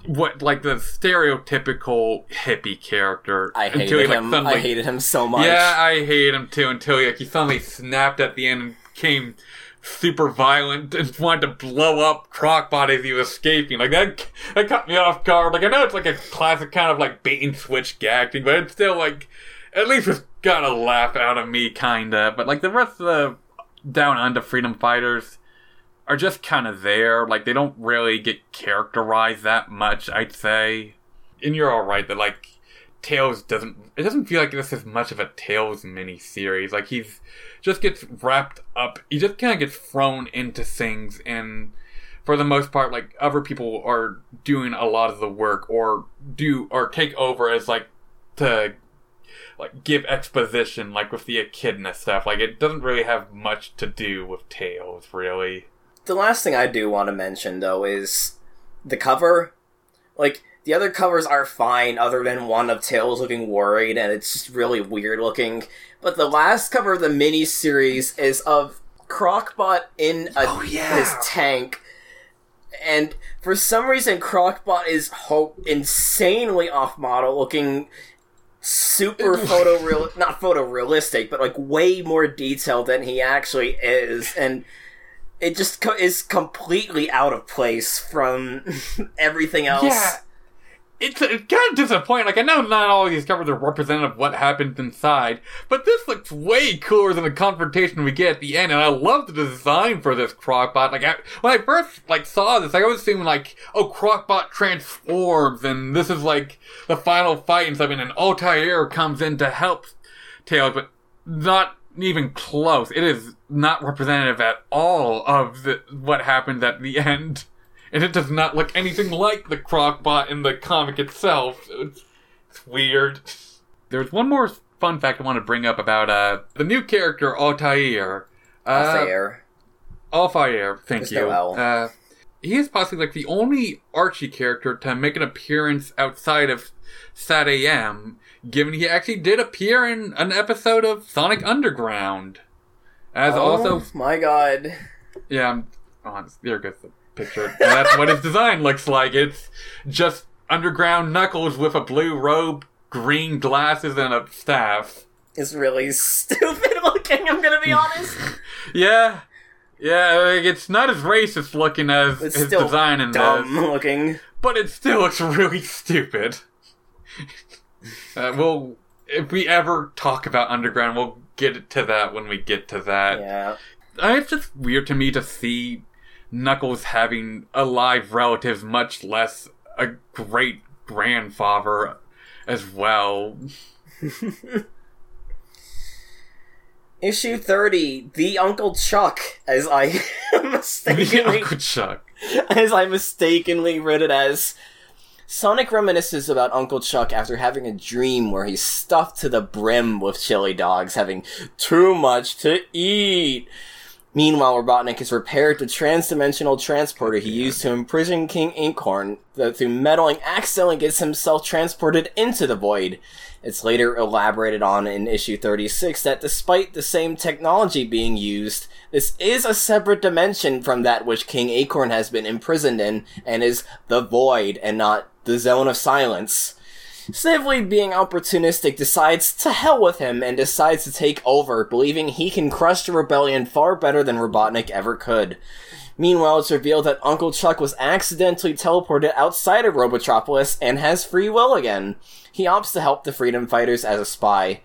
what like the stereotypical hippie character. I until hated he, like, him. suddenly- I hated him so much. yeah, I hate him too until he, like, he suddenly snapped at the end and became super violent and wanted to blow up Crocbot as he was escaping. Like that, that caught me off guard. Like I know it's like a classic kind of like bait and switch gag thing, but it's still like at least it's got a laugh out of me, kinda. But like the rest of the down under freedom fighters are just kind of there. Like they don't really get characterized that much, I'd say. And you're all right that like Tails doesn't. It doesn't feel like this is much of a Tails mini series. Like he's just gets wrapped up. He just kind of gets thrown into things, and for the most part, like other people are doing a lot of the work, or do or take over as like to like give exposition, like with the echidna stuff. Like it doesn't really have much to do with Tails, really. The last thing I do want to mention, though, is the cover. Like, the other covers are fine, other than one of Tails looking worried, and it's just really weird looking. But the last cover of the mini series is of Crocbot in a, Oh, yeah. his tank. And for some reason, Crocbot is ho- insanely off model, looking super photoreal not photorealistic, but like way more detailed than he actually is. And it just co- is completely out of place from everything else. Yeah. it's, it's kind of disappointing. Like, I know not all these covers are representative of what happens inside, but this looks way cooler than the confrontation we get at the end, and I love the design for this Crocbot. Like, I, when I first, like, saw this, like, I was thinking, like, oh, Crocbot transforms, and this is, like, the final fight and something, and Athair comes in to help Tails, but not even close. It is not representative at all of the, what happened at the end and it does not look anything like the Crocbot in the comic itself. It's, it's weird. There's one more fun fact I want to bring up about uh, the new character Athair. Uh, Fair. Athair, thank There's you. no. Uh, he is possibly like the only Archie character to make an appearance outside of SatAM, given he actually did appear in an episode of Sonic Underground. As oh also my god. yeah, I'm, oh, there goes the picture. That's what his design looks like. It's just underground Knuckles with a blue robe, green glasses, and a staff. It's really stupid looking, I'm gonna be honest. Yeah, yeah, like, it's not as racist looking as It's his design in Dumb this, looking. but it still looks really stupid. Uh, we'll, if we ever talk about underground, we'll get to that when we get to that. Yeah. It's just weird to me to see Knuckles having alive relatives, much less a great grandfather as well. Issue 30, The Uncle Chuck, as I mistakenly Uncle Chuck. as I mistakenly read it as. Sonic reminisces about Uncle Chuck after having a dream where he's stuffed to the brim with chili dogs, having too much to eat. Meanwhile, Robotnik has repaired the trans-dimensional transporter he used to imprison King Acorn, that through meddling accidentally gets himself transported into the void. It's later elaborated on in issue 36 that despite the same technology being used, this is a separate dimension from that which King Acorn has been imprisoned in, and is the void and not the zone of silence. Snively, being opportunistic, decides to hell with him and decides to take over, believing he can crush the rebellion far better than Robotnik ever could. Meanwhile, it's revealed that Uncle Chuck was accidentally teleported outside of Robotropolis and has free will again. He opts to help the freedom fighters as a spy.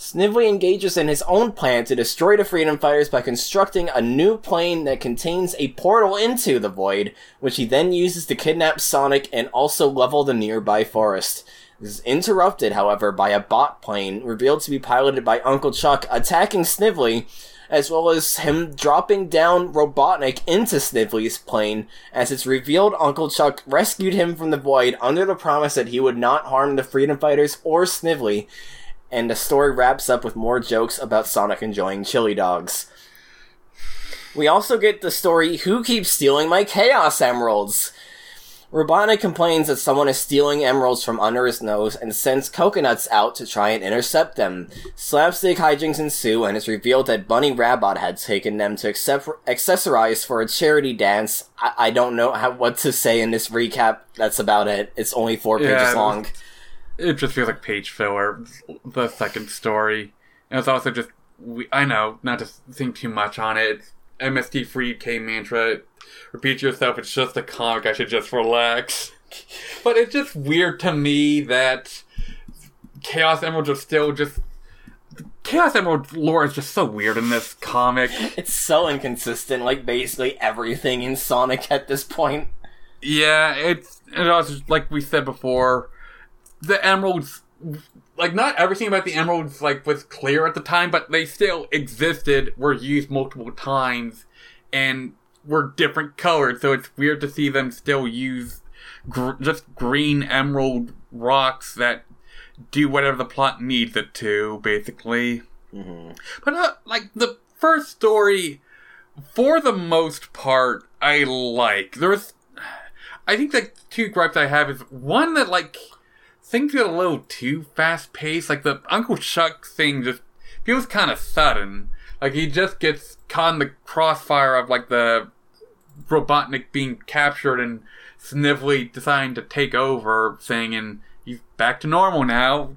Snively engages in his own plan to destroy the freedom fighters by constructing a new plane that contains a portal into the void, which he then uses to kidnap Sonic and also level the nearby forest. This is interrupted, however, by a bot plane revealed to be piloted by Uncle Chuck attacking Snively, as well as him dropping down Robotnik into Snively's plane, as it's revealed Uncle Chuck rescued him from the void under the promise that he would not harm the Freedom Fighters or Snively, and the story wraps up with more jokes about Sonic enjoying chili dogs. We also get the story Who Keeps Stealing My Chaos Emeralds? Robotnik complains that someone is stealing emeralds from under his nose and sends coconuts out to try and intercept them. Slapstick hijinks ensue, and it's revealed that Bunny Rabbit had taken them to accept- accessorize for a charity dance. I, I don't know how, what to say in this recap. That's about it. It's only four Yeah, pages long. It just feels like page filler, the second story. And it's also just, we, I know, not to think too much on it. It's MST3K mantra. Repeat yourself, it's just a comic, I should just relax. But it's just weird to me that Chaos Emeralds are still just. Chaos Emerald lore is just so weird in this comic. It's so inconsistent, like basically everything in Sonic at this point. Yeah, it's it also like we said before, the emeralds like not everything about the emeralds like was clear at the time, but they still existed, were used multiple times, and were different colored. So it's weird to see them still use gr- just green emerald rocks that do whatever the plot needs it to, basically. But uh, like the first story, for the most part, I like. There's, I think the two gripes I have is one that like things get a little too fast paced. Like the Uncle Chuck thing just feels kind of sudden. Like he just gets caught in the crossfire of like the Robotnik being captured and Snively deciding to take over, saying, and he's back to normal now.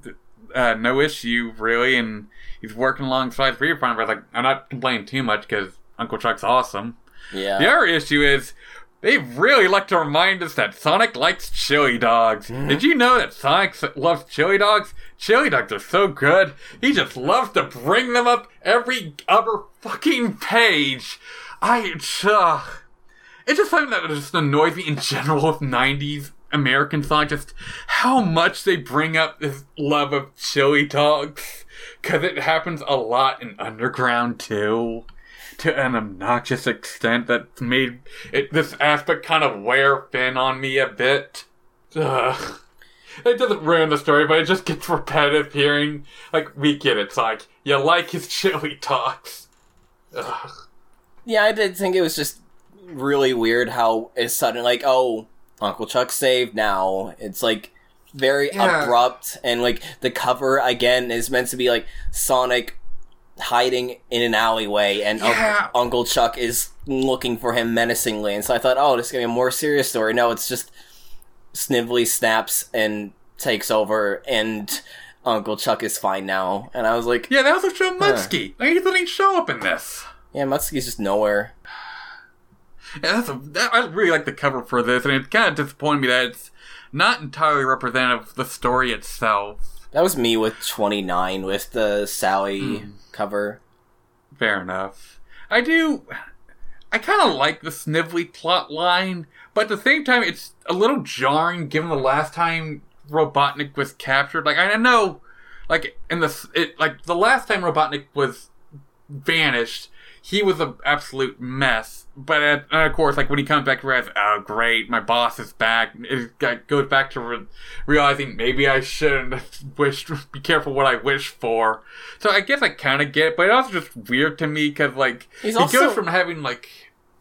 Uh, no issue, really, and he's working alongside Freedom Fighter. Like, I'm not complaining too much because Uncle Chuck's awesome. Yeah. The other issue is They really like to remind us that Sonic likes chili dogs. Did you know that Sonic loves chili dogs? Chili dogs are so good. He just loves to bring them up every other fucking page. I, uh, it's just something that just annoys me in general with 90s American Sonic, just how much they bring up this love of chili dogs. Cause it happens a lot in Underground too to an obnoxious extent that made it, this aspect kind of wear thin on me a bit. Ugh. It doesn't ruin the story, but it just gets repetitive hearing. Like, we get it, it's like, you like his chili talks. Ugh. Yeah, I did think it was just really weird how it's sudden like, oh, Uncle Chuck saved now. It's like very Yeah. abrupt and like the cover again is meant to be like Sonic hiding in an alleyway and Yeah. Uncle Chuck is looking for him menacingly. And so I thought, oh, this is gonna be a more serious story. No, it's just Snively snaps and takes over and Uncle Chuck is fine now. And I was like, Yeah, they also show Muttski. Like, he doesn't show up in this. yeah, Muttski's just nowhere. Yeah, that's a, that, I really like the cover for this, and it kind of disappointed me that it's not entirely representative of the story itself. That was me with 29 with the Sally hmm. cover. Fair enough. I do. I kind of like the Snively plot line, but at the same time, it's a little jarring given the last time Robotnik was captured. Like I know, like in the it like the last time Robotnik was vanished, he was an absolute mess. But at, and of course, like when he comes back, he realizes, oh great, my boss is back. It goes back to re- realizing maybe I shouldn't wish. Be careful what I wish for. So I guess I kind of get it, but it's also just weird to me because like He's he also- goes from having like.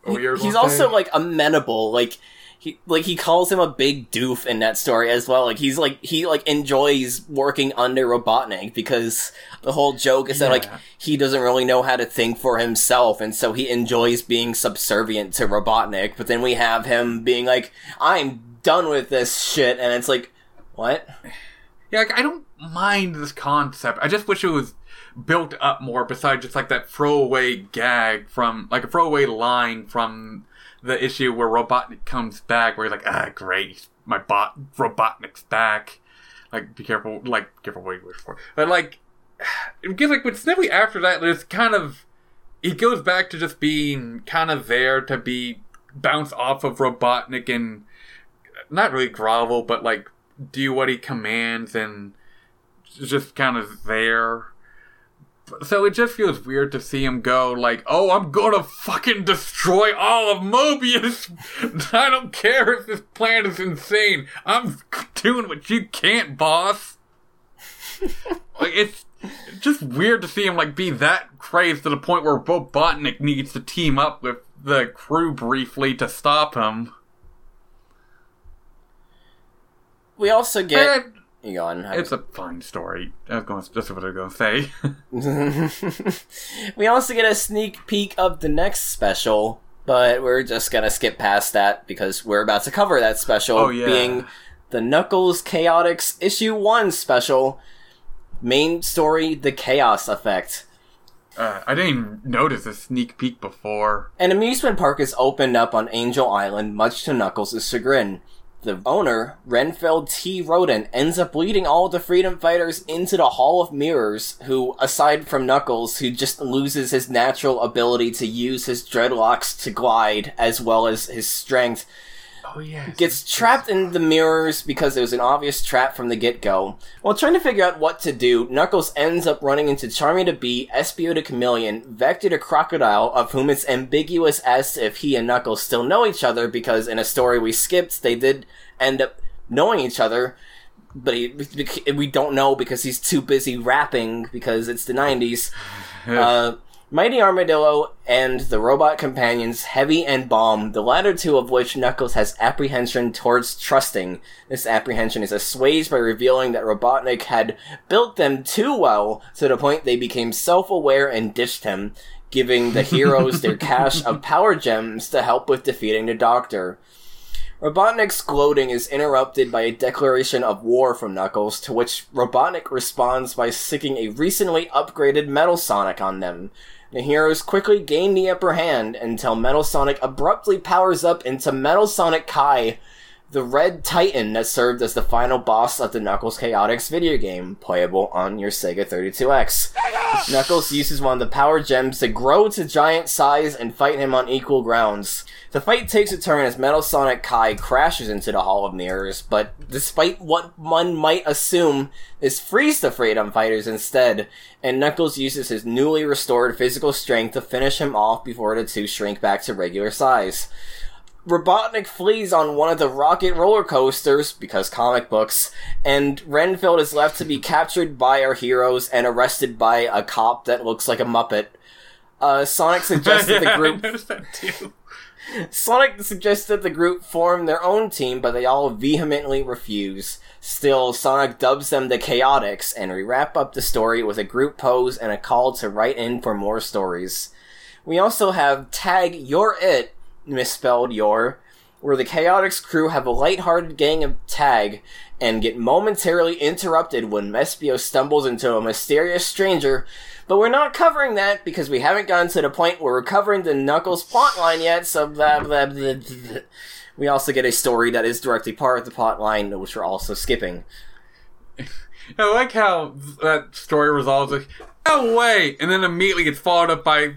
Oh, He- he's also like amenable like he like he calls him a big doof in that story as well. Like he's like he like enjoys working under robotnik because the whole joke is that like he doesn't really know how to think for himself and so he enjoys being subservient to robotnik. But then we have him being like i'm done with this shit and it's like what? Yeah, like, I don't mind this concept. I just wish it was built up more besides just like that throwaway gag from like a throwaway line from the issue where Robotnik comes back where he's like, ah great, my bot Robotnik's back. Like be careful like be careful what you wish for. But like because like with Snively after that there's kind of he goes back to just being kind of there to be bounce off of Robotnik and not really grovel, but like do what he commands and just kind of there. So it just feels weird to see him go like, "Oh, I'm gonna fucking destroy all of Mobius. I don't care if this plan is insane. I'm doing what you can't, boss." like it's just weird to see him like be that crazed to the point where Robotnik needs to team up with the crew briefly to stop him. we also get And you go on it's a fine story. I was going. That's what I was going to say. we also get a sneak peek of the next special, but we're just gonna skip past that because we're about to cover that special, Oh, yeah. being the Knuckles Chaotix Issue 1 special. Main story The Chaos Effect. Uh, I didn't even notice a sneak peek before. An amusement park is opened up on Angel Island, much to Knuckles' chagrin. The owner, Renfield T. Rodent, ends up leading all the freedom fighters into the Hall of Mirrors, who, aside from Knuckles, who just loses his natural ability to use his dreadlocks to glide, as well as his strength, Oh yes. gets trapped in the mirrors because it was an obvious trap from the get-go. While trying to figure out what to do, Knuckles ends up running into Charmy the Bee, Espio the Chameleon, Vector the Crocodile, of whom it's ambiguous as to if he and Knuckles still know each other because in a story we skipped, they did end up knowing each other, but he, we don't know because he's too busy rapping because it's the 90s. Uh, Mighty Armadillo and the robot companions Heavy and Bomb, the latter two of which Knuckles has apprehension towards trusting. This apprehension is assuaged by revealing that Robotnik had built them too well to the point they became self-aware and ditched him, giving the heroes their cache of power gems to help with defeating the Doctor. Robotnik's gloating is interrupted by a declaration of war from Knuckles, to which Robotnik responds by sticking a recently upgraded Metal Sonic on them. The heroes quickly gain the upper hand until Metal Sonic abruptly powers up into Metal Sonic Kai, the red titan that served as the final boss of the Knuckles Chaotix video game, playable on your Sega 32X. Knuckles uses one of the power gems to grow to giant size and fight him on equal grounds. The fight takes a turn as Metal Sonic Kai crashes into the Hall of Mirrors, but despite what one might assume, this frees the Freedom Fighters instead, and Knuckles uses his newly restored physical strength to finish him off before the two shrink back to regular size. Robotnik flees on one of the rocket roller coasters, because comic books, and Renfield is left to be captured by our heroes and arrested by a cop that looks like a Muppet. Uh, Sonic suggests that the group noticed that too. Sonic suggests that the group form their own team, but they all vehemently refuse. Still, Sonic dubs them the Chaotix, and we wrap up the story with a group pose and a call to write in for more stories. We also have Tag You're It, misspelled Your, where the Chaotix crew have a lighthearted gang of Tag and get momentarily interrupted when Espio stumbles into a mysterious stranger. But we're not covering that because we haven't gotten to the point where we're covering the Knuckles plotline yet, so blah, blah, blah, blah. We also get a story that is directly part of the plotline, which we're also skipping. I like how that story resolves like, no way! And then immediately gets followed up by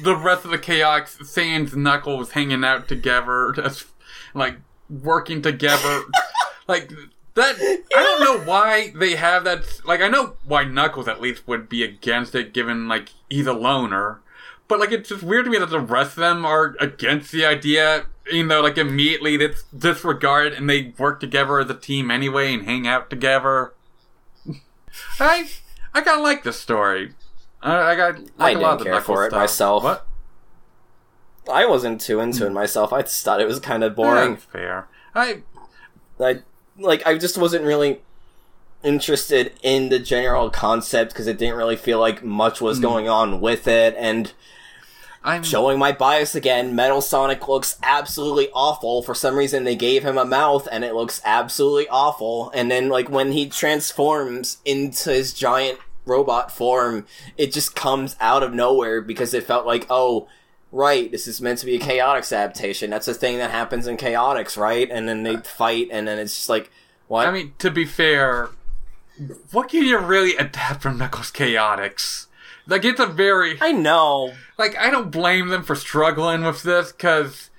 the rest of the Chaos, Sans Knuckles hanging out together, just like working together. like, that, I don't know why they have that. Like, I know why Knuckles at least would be against it, given, like, he's a loner. But, like, it's just weird to me that the rest of them are against the idea, you know, like, immediately it's disregarded and they work together as a team anyway and hang out together. I I kind of like this story. I, I got like I a didn't of care for it stuff. myself. What? I wasn't too into it myself. I just thought it was kind of boring. That's fair. I I like I just wasn't really interested in the general concept because it didn't really feel like much was hmm. going on with it and I'm showing my bias again metal sonic looks absolutely awful. For some reason they gave him a mouth and it looks absolutely awful. And then like when he transforms into his giant robot form it just comes out of nowhere because it felt like oh right this is meant to be a chaotix adaptation. That's a thing that happens in chaotix right? And then they fight and then it's just like what? I mean, to be fair, what can you really adapt from Knuckles Chaotix? Like, it's a very i know. Like I don't blame them for struggling with this because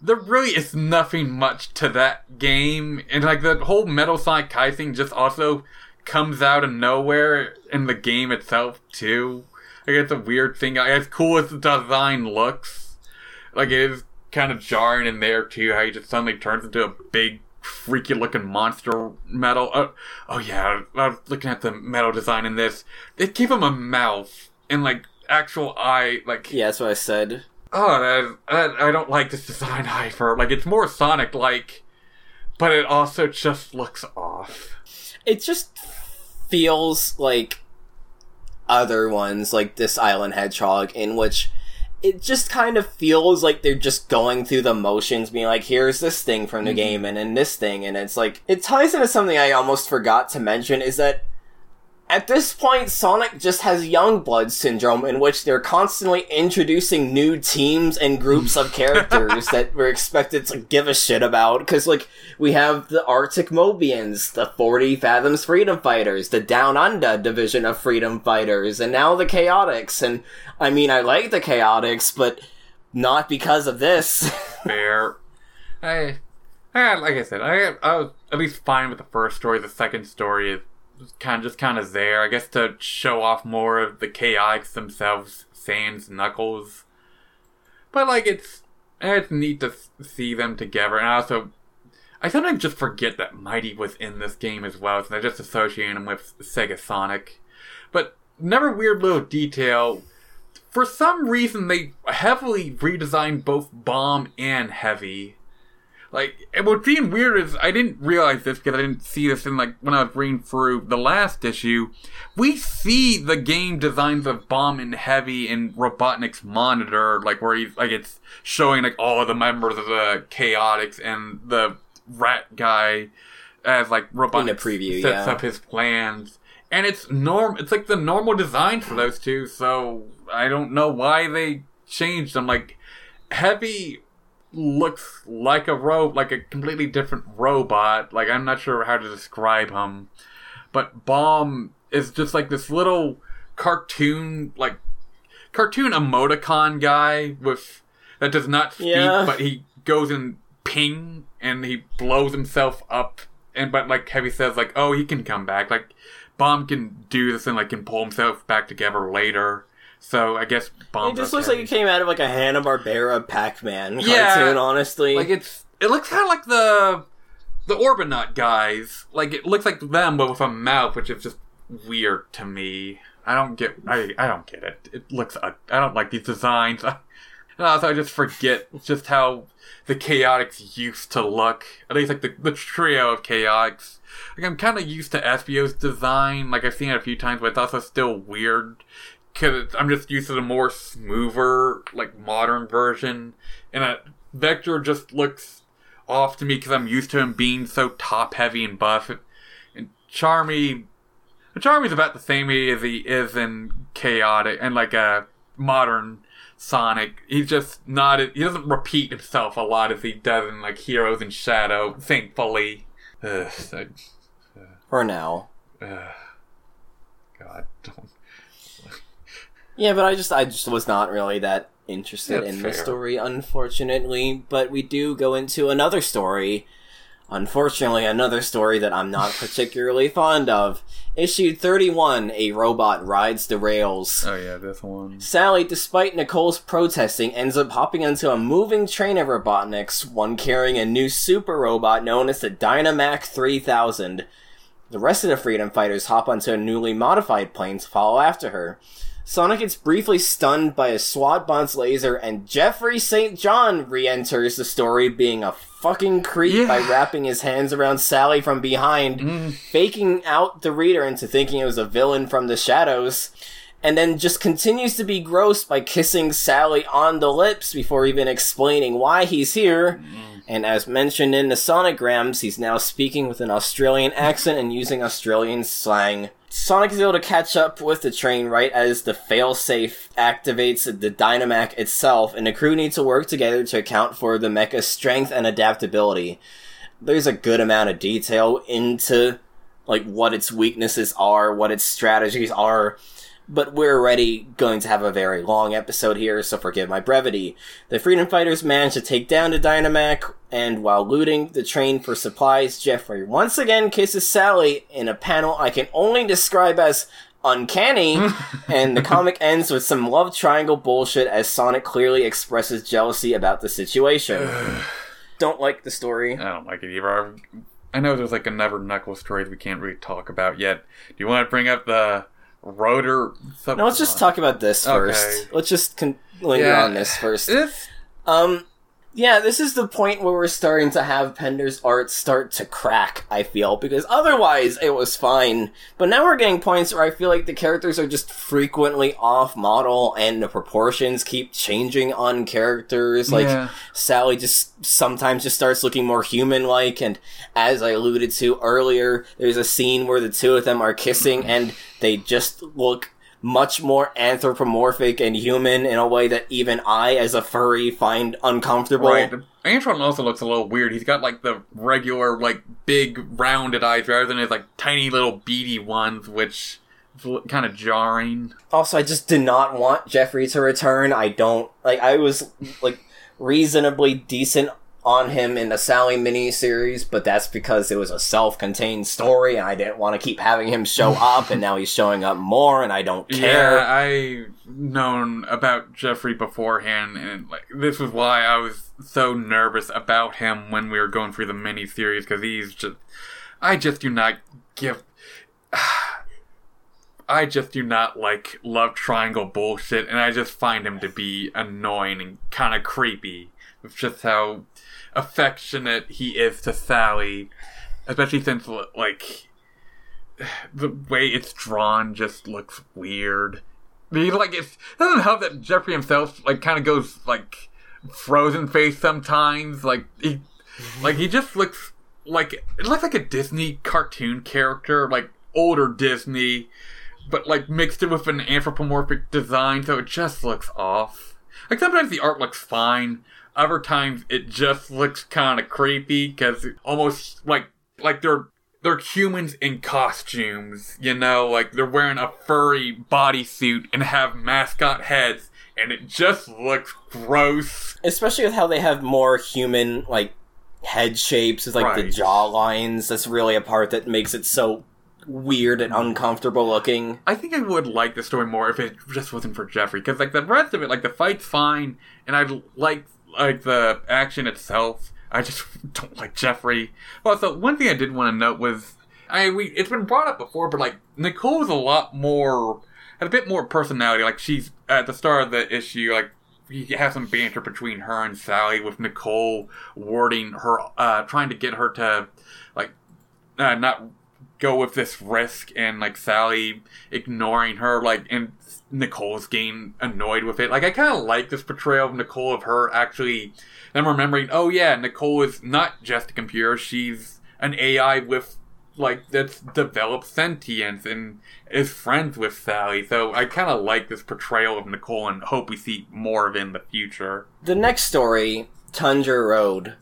there really is nothing much to that game, and like the whole Metal Sonic Kai thing just also comes out of nowhere in the game itself too. Like it's a weird thing. Like, as cool as the design looks, like it is kind of jarring in there too. How he just suddenly turns into a big. Freaky looking monster metal. Uh, oh yeah, I was looking at the metal design in this. They gave him a mouth and like actual eye, like yeah that's what i said Oh, that, that, I don't like this design hyper. Like, it's more Sonic like, but it also just looks off. it just feels like other ones like this island hedgehog in which it just kind of feels like they're just going through the motions being like here's this thing from the mm-hmm. game and then this thing and it's like it ties into something i almost forgot to mention is that at this point, Sonic just has Youngblood syndrome, in which they're constantly introducing new teams and groups of characters that we're expected to give a shit about. Because, like, we have the Arctic Mobians, the 40 Fathoms Freedom Fighters, the Down Under division of Freedom Fighters, and now the Chaotix. And, I mean, I like the Chaotix, but not because of this. Fair. I, I, like I said, I, I was at least fine with the first story. The second story is kind of just kind of there, I guess, to show off more of the Chaotix themselves, Sans, Knuckles. But like, it's it's neat to see them together, and I also. I sometimes just forget that Mighty was in this game as well, so I just associate him with Sega Sonic. But another weird little detail for some reason they heavily redesigned both bomb and heavy like and what seemed weird is i didn't realize this because i didn't see this in like when i was reading through the last issue we see the game designs of bomb and heavy in robotnik's monitor like where he's like it's showing like all of the members of the chaotix and the rat guy as like robotnik preview, sets yeah. up his plans and it's norm. It's like the normal design for those two. So I don't know why they changed them. Like Heavy looks like a ro like a completely different robot. Like I'm not sure how to describe him, but Bomb is just like this little cartoon, like cartoon emoticon guy with that does not speak, Yeah. but he goes in ping and he blows himself up. And but like Heavy says, like oh he can come back. Like Bomb can do this and like can pull himself back together later. So I guess Bomb. It just looks like it came out of like a Hanna Barbera Pac-Man Yeah. cartoon. Honestly, like it's it looks kind of like the the Orbinaut guys. Like it looks like them, but with a mouth, which is just weird to me. I don't get. I I don't get it. It looks. I don't like these designs. And also, I just forget just how the Chaotix used to look. At least like the, the trio of Chaotix. Like I'm kind of used to Espio's design. Like I've seen it a few times, but it's also still weird because I'm just used to the more smoother, like modern version. And uh, Vector just looks off to me because I'm used to him being so top heavy and buff. And Charmy, Charmy's about the same as he is in Chaotix and like a modern Sonic. He's just not. He doesn't repeat himself a lot as he does in like Heroes and Shadow. Thankfully. Ugh, I- for now. ugh. God, don't. Yeah, but I just I just was not really that interested That's in the story, unfortunately. But we do go into another story. Unfortunately, another story that I'm not particularly fond of. Issue 31, A Robot Rides the Rails. Oh yeah, this one. Sally, despite Nicole's protesting, ends up hopping onto a moving train of Robotniks, one carrying a new super robot known as the Dynamac 3000. The rest of the Freedom Fighters hop onto a newly modified plane to follow after her. Sonic gets briefly stunned by a SWAT bomb's laser, and Geoffrey St. John re enters the story being a fucking creep Yeah. by wrapping his hands around Sally from behind, Mm. faking out the reader into thinking it was a villain from the shadows and then just continues to be gross by kissing Sally on the lips before even explaining why he's here. And as mentioned in the Sonic Grams, he's now speaking with an Australian accent and using Australian slang. Sonic is able to catch up with the train right as the failsafe activates the Dynamac itself, and the crew need to work together to account for the mecha's strength and adaptability. There's a good amount of detail into like what its weaknesses are, what its strategies are, but we're already going to have a very long episode here, so forgive my brevity. The Freedom Fighters manage to take down the Dynamac, and while looting the train for supplies, Geoffrey once again kisses Sally in a panel I can only describe as uncanny, and the comic ends with some love triangle bullshit as Sonic clearly expresses jealousy about the situation. Don't like the story. I don't like it either. I know there's like another Knuckles story that we can't really talk about yet. Do you want to bring up the rotor? Sub- No, let's just talk about this Okay. first. Let's just con- linger Yeah. on this first. Um, yeah, this is the point where we're starting to have Penders' art start to crack, I feel, because otherwise it was fine. But now we're getting points where I feel like the characters are just frequently off model and the proportions keep changing on characters. Like, Yeah. Sally just sometimes just starts looking more human like, and as I alluded to earlier, there's a scene where the two of them are kissing and they just look much more anthropomorphic and human in a way that even I, as a furry, find uncomfortable. right. Antron also looks a little weird. He's got like the regular, like big rounded eyes rather than his like tiny little beady ones, which is kind of jarring. Also, I just did not want Geoffrey to return. I don't like. I was like reasonably decent on him in the Sally miniseries, but that's because it was a self-contained story, and I didn't want to keep having him show up. And now he's showing up more, and I don't care. Yeah, I known about Geoffrey beforehand, and like this was why I was so nervous about him when we were going through the mini series because he's just, I just do not give. I just do not like love triangle bullshit, and I just find him to be annoying and kind of creepy. With just how affectionate he is to Sally, especially since like the way it's drawn just looks weird. He like it doesn't help that Geoffrey himself like kind of goes like frozen face sometimes. Like he like he just looks like it looks like a Disney cartoon character. Like older Disney, but like mixed it with an anthropomorphic design, so it just looks off. Like sometimes the art looks fine, other times it just looks kind of creepy because almost like like they're they're humans in costumes, you know, like they're wearing a furry bodysuit and have mascot heads, and it just looks gross. Especially with how they have more human like head shapes, with like the Right. jaw lines. That's really a part that makes it so weird and uncomfortable looking. I think I would like the story more if it just wasn't for Geoffrey, because like the rest of it, like the fight's fine, and I like like the action itself. I just don't like Geoffrey. Also, one thing I did want to note was I we it's been brought up before, but like Nicole's a lot more had a bit more personality. Like she's at the start of the issue, like you have some banter between her and Sally, with Nicole warding her, uh, trying to get her to like uh, not go with this risk and like Sally ignoring her like and Nicole's getting annoyed with it. Like I kind of like this portrayal of Nicole of her actually them remembering, oh yeah, Nicole is not just a computer, she's an AI with like that's developed sentience and is friends with Sally. So I kind of like this portrayal of Nicole and hope we see more of it in the future. The next story, Tundra Road.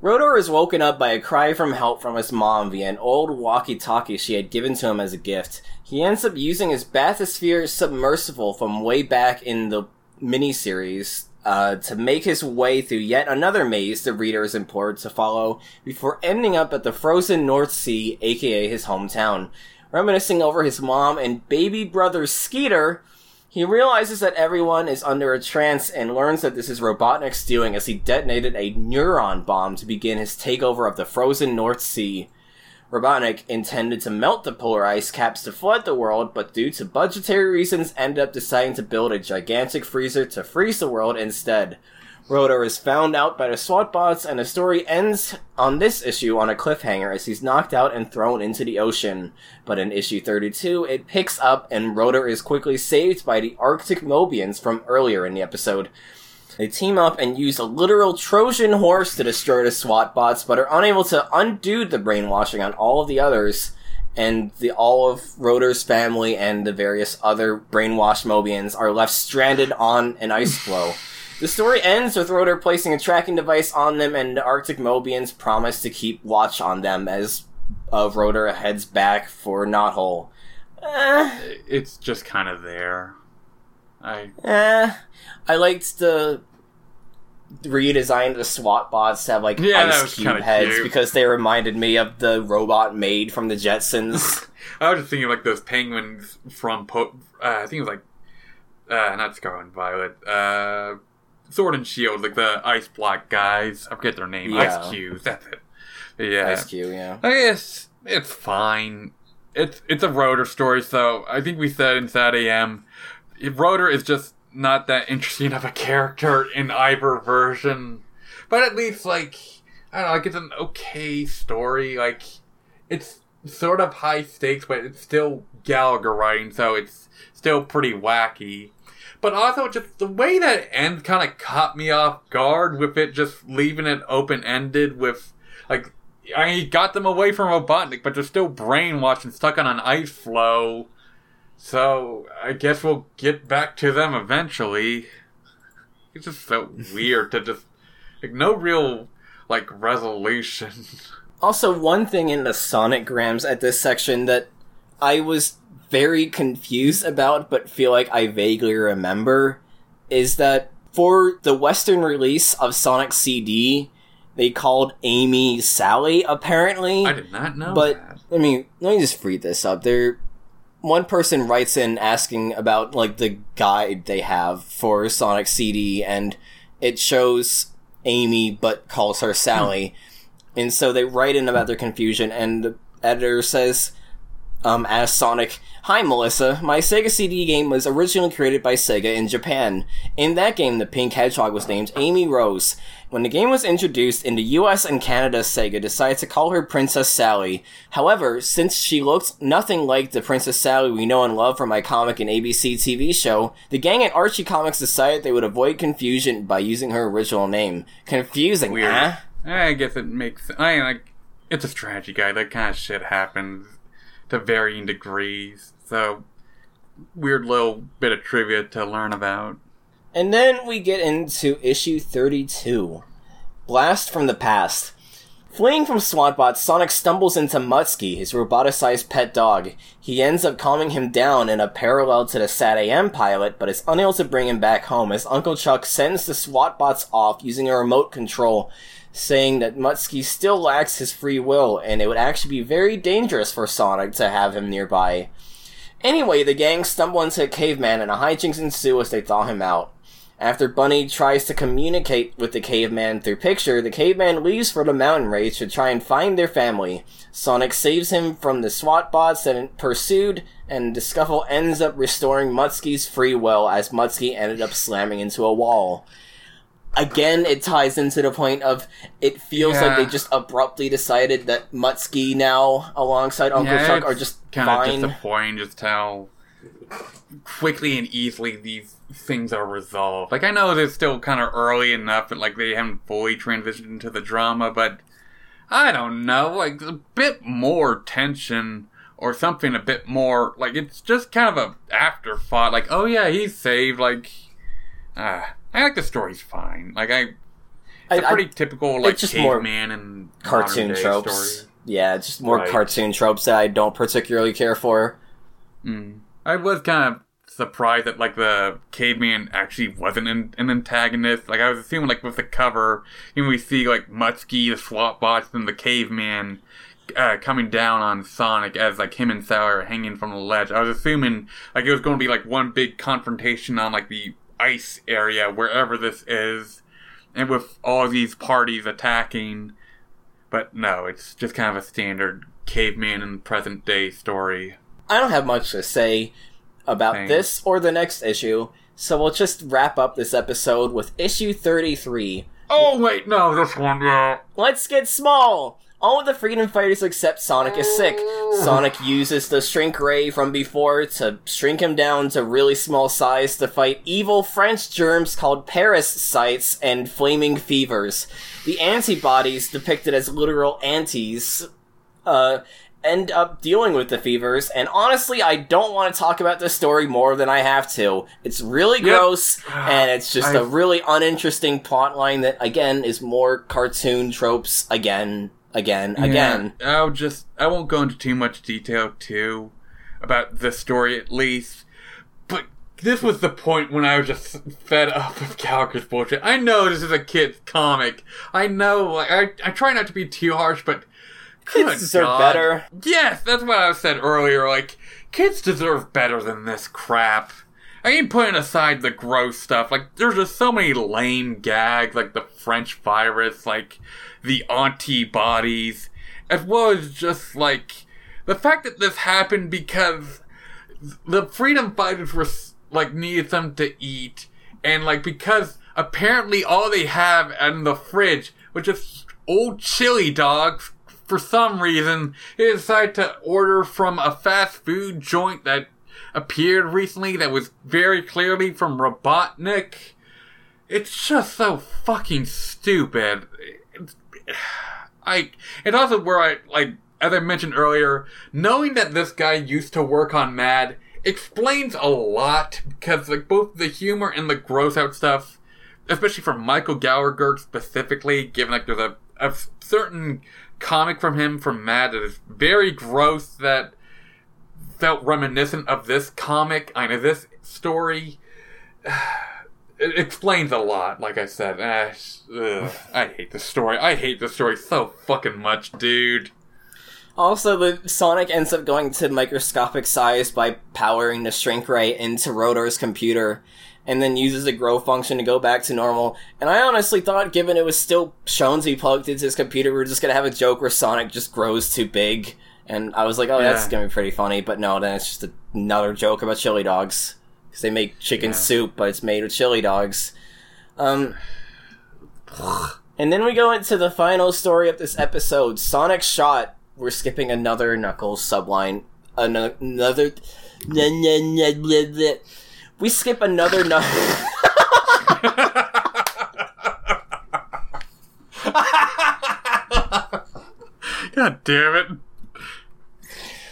Rotor is woken up by a cry from help from his mom via an old walkie-talkie she had given to him as a gift. He ends up using his bathysphere submersible from way back in the miniseries uh, to make his way through yet another maze the reader is implored to follow before ending up at the frozen North Sea, aka his hometown. Reminiscing over his mom and baby brother Skeeter, he realizes that everyone is under a trance and learns that this is Robotnik's doing as he detonated a neuron bomb to begin his takeover of the frozen North Sea. Robotnik intended to melt the polar ice caps to flood the world, but due to budgetary reasons ended up deciding to build a gigantic freezer to freeze the world instead. Rotor is found out by the SWAT bots, and the story ends on this issue on a cliffhanger as he's knocked out and thrown into the ocean. But in issue 32, it picks up, and Rotor is quickly saved by the Arctic Mobians from earlier in the episode. They team up and use a literal Trojan horse to destroy the SWAT bots, but are unable to undo the brainwashing on all of the others, and the all of Rotor's family and the various other brainwashed Mobians are left stranded on an ice floe. The story ends with Rotor placing a tracking device on them, and the Arctic Mobians promise to keep watch on them as uh, Rotor heads back for Knothole. Eh, It's just kind of there. I eh. I liked the redesign of the SWAT bots to have like Yeah, ice cube heads cute. because they reminded me of the robot maid from the Jetsons. I was just thinking like those penguins from po- uh, I think it was like uh, not Scarlet and Violet, uh, Sword and Shield, like the ice block guys. I forget their name. Yeah. Ice Cubes. That's it. Yeah. Ice cube, yeah. I guess it's fine. It's it's a rotor story, so I think we said in SatAM, rotor is just not that interesting of a character in either version. But at least like I don't know, like it's an okay story. Like it's sort of high stakes, but it's still Gallagher writing, so it's still pretty wacky. But also, just the way that end kind of caught me off guard with it just leaving it open ended with like I mean, he got them away from Robotnik, but they're still brainwashed and stuck on an ice floe. So I guess we'll get back to them eventually. It's just so weird to just like no real like resolution. Also, one thing in the Sonic Grams at this section that I was very confused about, but feel like I vaguely remember, is that for the Western release of Sonic CD, they called Amy Sally, apparently. I did not know But that. I mean, let me just read this up. There, one person writes in asking about like the guide they have for Sonic CD, and it shows Amy but calls her Sally, hmm. and so they write in about their confusion, and the editor says, um, as Sonic. Hi, Melissa. My Sega CD game was originally created by Sega in Japan. In that game, the pink hedgehog was named Amy Rose. When the game was introduced in the US and Canada, Sega decided to call her Princess Sally. However, since she looked nothing like the Princess Sally we know and love from my comic and ABC TV show, the gang at Archie Comics decided they would avoid confusion by using her original name. Confusing, Weird. huh? I guess it makes. I mean, like it's a strategy guide. That kind of shit happens. To varying degrees. So, weird little bit of trivia to learn about. And then we get into issue 32 Blast from the Past. Fleeing from SWATbots, Sonic stumbles into Muttski, his roboticized pet dog. He ends up calming him down in a parallel to the SatAM pilot, but is unable to bring him back home as Uncle Chuck sends the SWATbots off using a remote control, saying that Muttski still lacks his free will, and it would actually be very dangerous for Sonic to have him nearby. Anyway, the gang stumble into a caveman and a hijinks ensue as they thaw him out. After Bunny tries to communicate with the caveman through picture, the caveman leaves for the mountain range to try and find their family. Sonic saves him from the SWAT bots that pursued, and the scuffle ends up restoring Muttski's free will as Muttski ended up slamming into a wall. Again, it ties into the point of it feels Yeah. like they just abruptly decided that Muttski now, alongside Uncle Yeah, Chuck, are just kind of disappointing just how quickly and easily these things are resolved. Like I know they're still kind of early enough, and like they haven't fully transitioned into the drama, but I don't know, like a bit more tension or something a bit more like it's just kind of a afterthought. Like oh yeah, he's saved. Like ah, I like the story's fine. Like I. I- It's a I- pretty typical like just more caveman and cartoon tropes. story. Yeah, just more Right. cartoon tropes that I don't particularly care for. Mm. I was kind of surprised that like the caveman actually wasn't an, an antagonist. Like I was assuming like with the cover, you know, we see like Muttski, the SWAT bots, and the caveman uh, coming down on Sonic as like him and Sour are hanging from the ledge. I was assuming like it was going to be like one big confrontation on like the ice area wherever this is, and with all these parties attacking. But no, it's just kind of a standard caveman in present day story. I don't have much to say about Same. this or the next issue, so we'll just wrap up this episode with issue 33. Oh wait, no, this one, yeah. Let's get small! All of the Freedom Fighters except Sonic is sick. Sonic uses the shrink ray from before to shrink him down to really small size to fight evil French germs called parasites and flaming fevers. The antibodies, depicted as literal antis, uh, end up dealing with the fevers, and honestly, I don't want to talk about this story more than I have to. It's really Yep. gross, and it's just I- a really uninteresting plot line that, again, is more cartoon tropes again, again, again. I'll just I won't go into too much detail too about the story at least. But this was the point when I was just fed up with Gallagher's bullshit. I know this is a kid's comic. I know like I I try not to be too harsh, but Kids good deserve God. better. Yes, that's what I said earlier. Like kids deserve better than this crap. I mean, putting aside the gross stuff, like there's just so many lame gags, like the French virus, like the antibodies, as well as just like the fact that this happened because the freedom fighters were like needed something to eat, and like because apparently all they have in the fridge was just old chili dogs. For some reason, they decided to order from a fast food joint that appeared recently that was very clearly from Robotnik. It's just so fucking stupid. I it's also where I like as I mentioned earlier, knowing that this guy used to work on Mad explains a lot because like both the humor and the gross out stuff, especially from Michael Gallagher specifically, given like there's a, a certain comic from him from Mad that is very gross that felt reminiscent of this comic, I know this story. It explains a lot, like I said. Eh, ugh, I hate this story. I hate this story so fucking much, dude. Also, the Sonic ends up going to microscopic size by powering the shrink ray into Rotor's computer, and then uses the grow function to go back to normal. And I honestly thought, given it was still shown plugged into his computer, we were just gonna have a joke where Sonic just grows too big. And I was like, oh, that's gonna be pretty funny. But no, then it's just another joke about chili dogs. Because they make chicken Yeah. soup, but it's made with chili dogs. Um, and then we go into the final story of this episode Sonic Shot. We're skipping another Knuckles subline. Ano- Another. We skip another Knuckles. God damn it.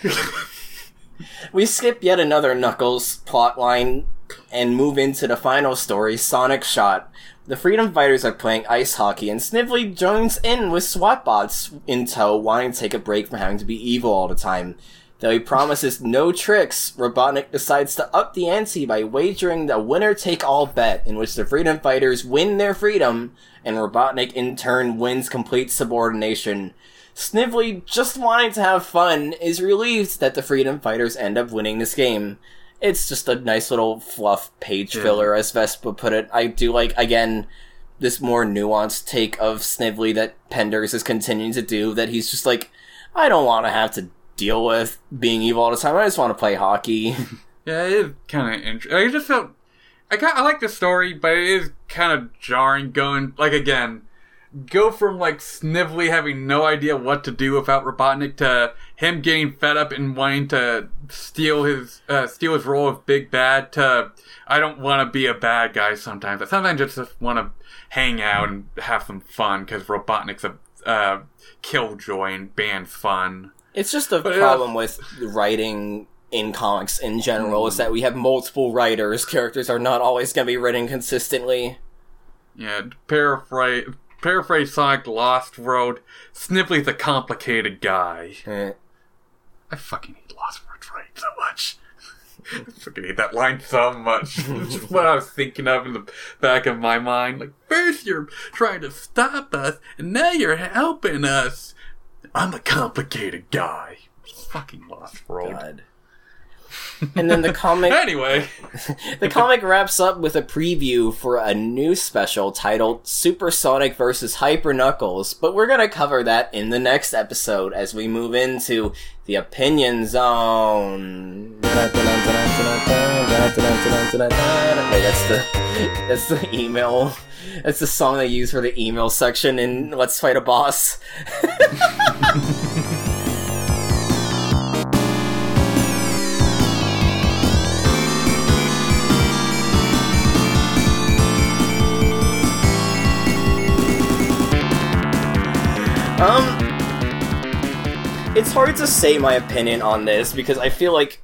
we skip yet another Knuckles plotline and move into the final story, Sonic Shot. The Freedom Fighters are playing ice hockey, and Snively joins in with SWAT bots in tow, wanting to take a break from having to be evil all the time. Though he promises no tricks, Robotnik decides to up the ante by wagering the winner take all bet, in which the Freedom Fighters win their freedom, and Robotnik in turn wins complete subordination. Snively, just wanting to have fun, is relieved that the Freedom Fighters end up winning this game. It's just a nice little fluff page Yeah. filler, as Vespa put it. I do like, again, this more nuanced take of Snively that Penders is continuing to do, that he's just like, I don't want to have to deal with being evil all the time. I just want to play hockey. Yeah, it is kind of interesting. I just felt I got I like the story, but it is kind of jarring. Going like again, go from like Snively having no idea what to do without Robotnik to him getting fed up and wanting to steal his uh, steal his role of big bad to I don't want to be a bad guy sometimes. I sometimes just want to hang out and have some fun because Robotnik's a uh, killjoy and bans fun. It's just a But, problem with writing in comics in general is that we have multiple writers. Characters are not always going to be written consistently. Yeah, to paraphrase paraphrase Sonic Lost World. Snively's a complicated guy. Eh. I fucking hate Lost World so much. I fucking hate that line so much. it's just what I was thinking of in the back of my mind. Like, first you're trying to stop us, and now you're helping us. I'm a complicated guy. Fucking Lost World. God. And then the comic Anyway, the comic wraps up with a preview for a new special titled Supersonic versus Hyper Knuckles, but we're gonna cover that in the next episode as we move into the opinion zone. Wait, that's the that's the email. That's the song they use for the email section in Let's Fight a Boss. Um, it's hard to say my opinion on this because I feel like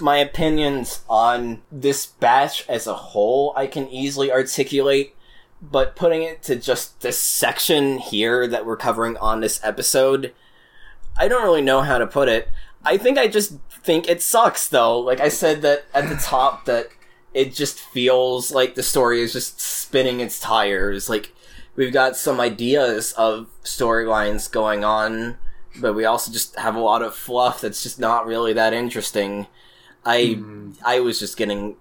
my opinions on this batch as a whole I can easily articulate, but putting it to just this section here that we're covering on this episode, I don't really know how to put it. I think I just think it sucks though. Like I said that at the top that it just feels like the story is just spinning its tires. Like we've got some ideas of storylines going on, but we also just have a lot of fluff that's just not really that interesting. I hmm. I was just getting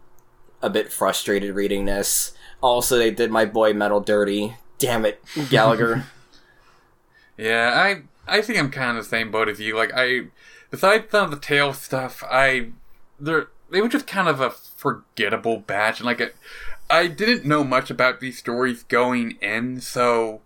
a bit frustrated reading this. Also, they did my boy Metal dirty. Damn it, Gallagher. Yeah, I I think I'm kind of the same boat as you. Like I, besides some of the tail stuff, I they're they were just kind of a forgettable batch, and like it, I didn't know much about these stories going in, so